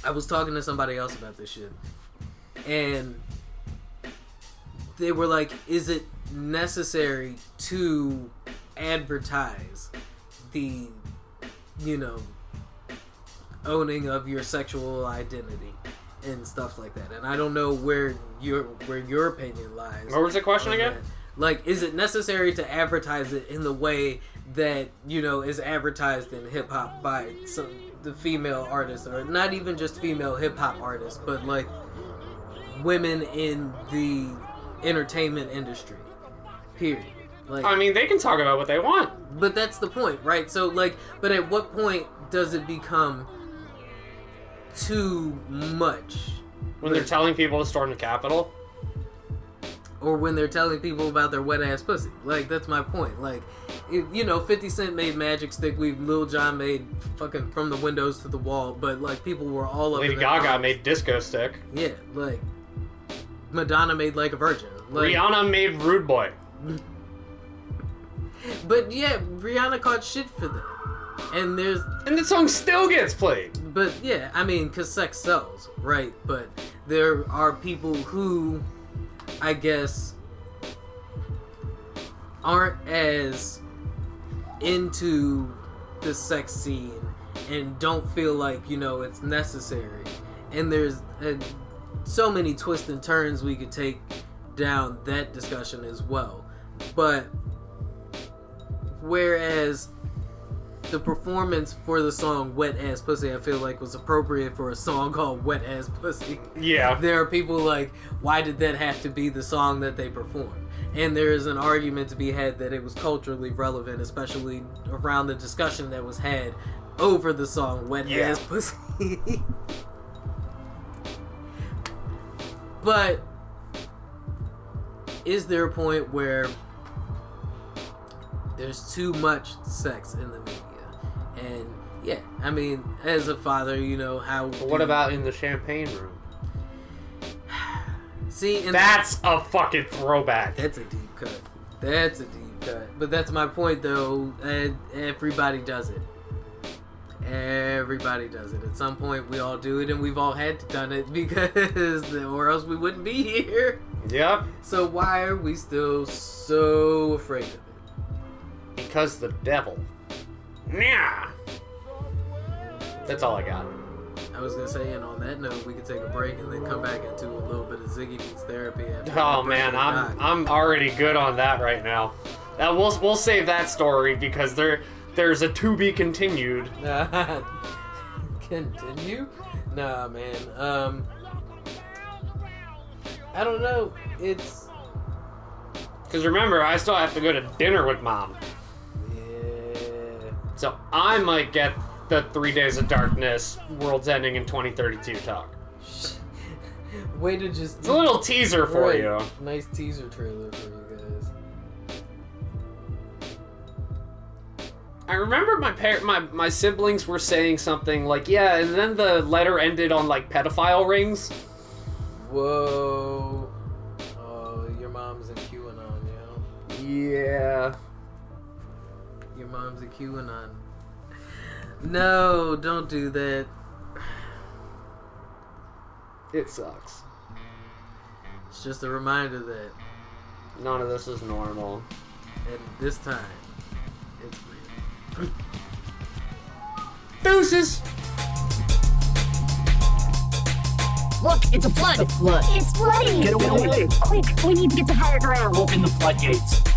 I was talking to somebody else about this shit, and they were like, "Is it necessary to advertise the, you know, owning of your sexual identity and stuff like that?" And I don't know where your where your opinion lies. What was the question again? that. Like, is it necessary to advertise it in the way that you know is advertised in hip hop by some the female artists, or not even just female hip hop artists, but like women in the entertainment industry? Period. Like, I mean, they can talk about what they want. but that's the point, right? So, like, but at what point does it become too much? When they're telling people to storm the Capitol. or when they're telling people about their wet ass pussy. Like that's my point. Like, it, you know, Fifty Cent made Magic Stick. We Lil Jon made fucking from the windows to the wall. But like people were all over. Lady Gaga arms. made Disco Stick. Yeah, like Madonna made like a virgin. Like, Rihanna made Rude Boy. But yeah, Rihanna caught shit for that. And there's And the song still gets played. But yeah, I mean, because sex sells, right? But there are people who, I guess, aren't as into the sex scene and don't feel like, you know, it's necessary. And there's uh, so many twists and turns we could take down that discussion as well. But whereas the performance for the song "Wet Ass Pussy" I feel like was appropriate for a song called "Wet Ass Pussy." Yeah. there are people like, why did that have to be the song that they performed? And there is an argument to be had that it was culturally relevant, especially around the discussion that was had over the song "Wet Yeah. Ass Pussy." but is there a point where there's too much sex in the media? And yeah, I mean, as a father, you know how. What about in the champagne room? see? And That's a fucking throwback. That's a deep cut. That's a deep cut. But that's my point, though. And everybody does it. Everybody does it. At some point, we all do it, and we've all had to done it because, or else we wouldn't be here. Yep. So why are we still so afraid of it? Because the devil. Yeah. That's all I got. I was gonna say, and on that note, we could take a break and then come back into a little bit of Ziggy needs therapy. After Oh man, I'm. I'm already good on that right now. Uh, we'll we'll save that story because there there's a to be continued. Continue? Nah, man. Um, I don't know. It's Because remember, I still have to go to dinner with mom. So I might get the Three Days of Darkness, World's Ending in 2032 talk. Shh. Way to just. It's a little teaser for you. Nice teaser trailer for you guys. I remember my par- my my siblings were saying something like, "Yeah," and then the letter ended on like pedophile rings. Whoa. Oh, your mom's in QAnon, yo. Yeah. Your mom's a QAnon. No, don't do that. It sucks. It's just a reminder that None of this is normal. And this time, it's real. Deuces. Look, it's a flood. It's a flood. It's flooding! Get away. Quick, we need to get to higher ground. Open the floodgates.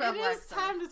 About It black is time to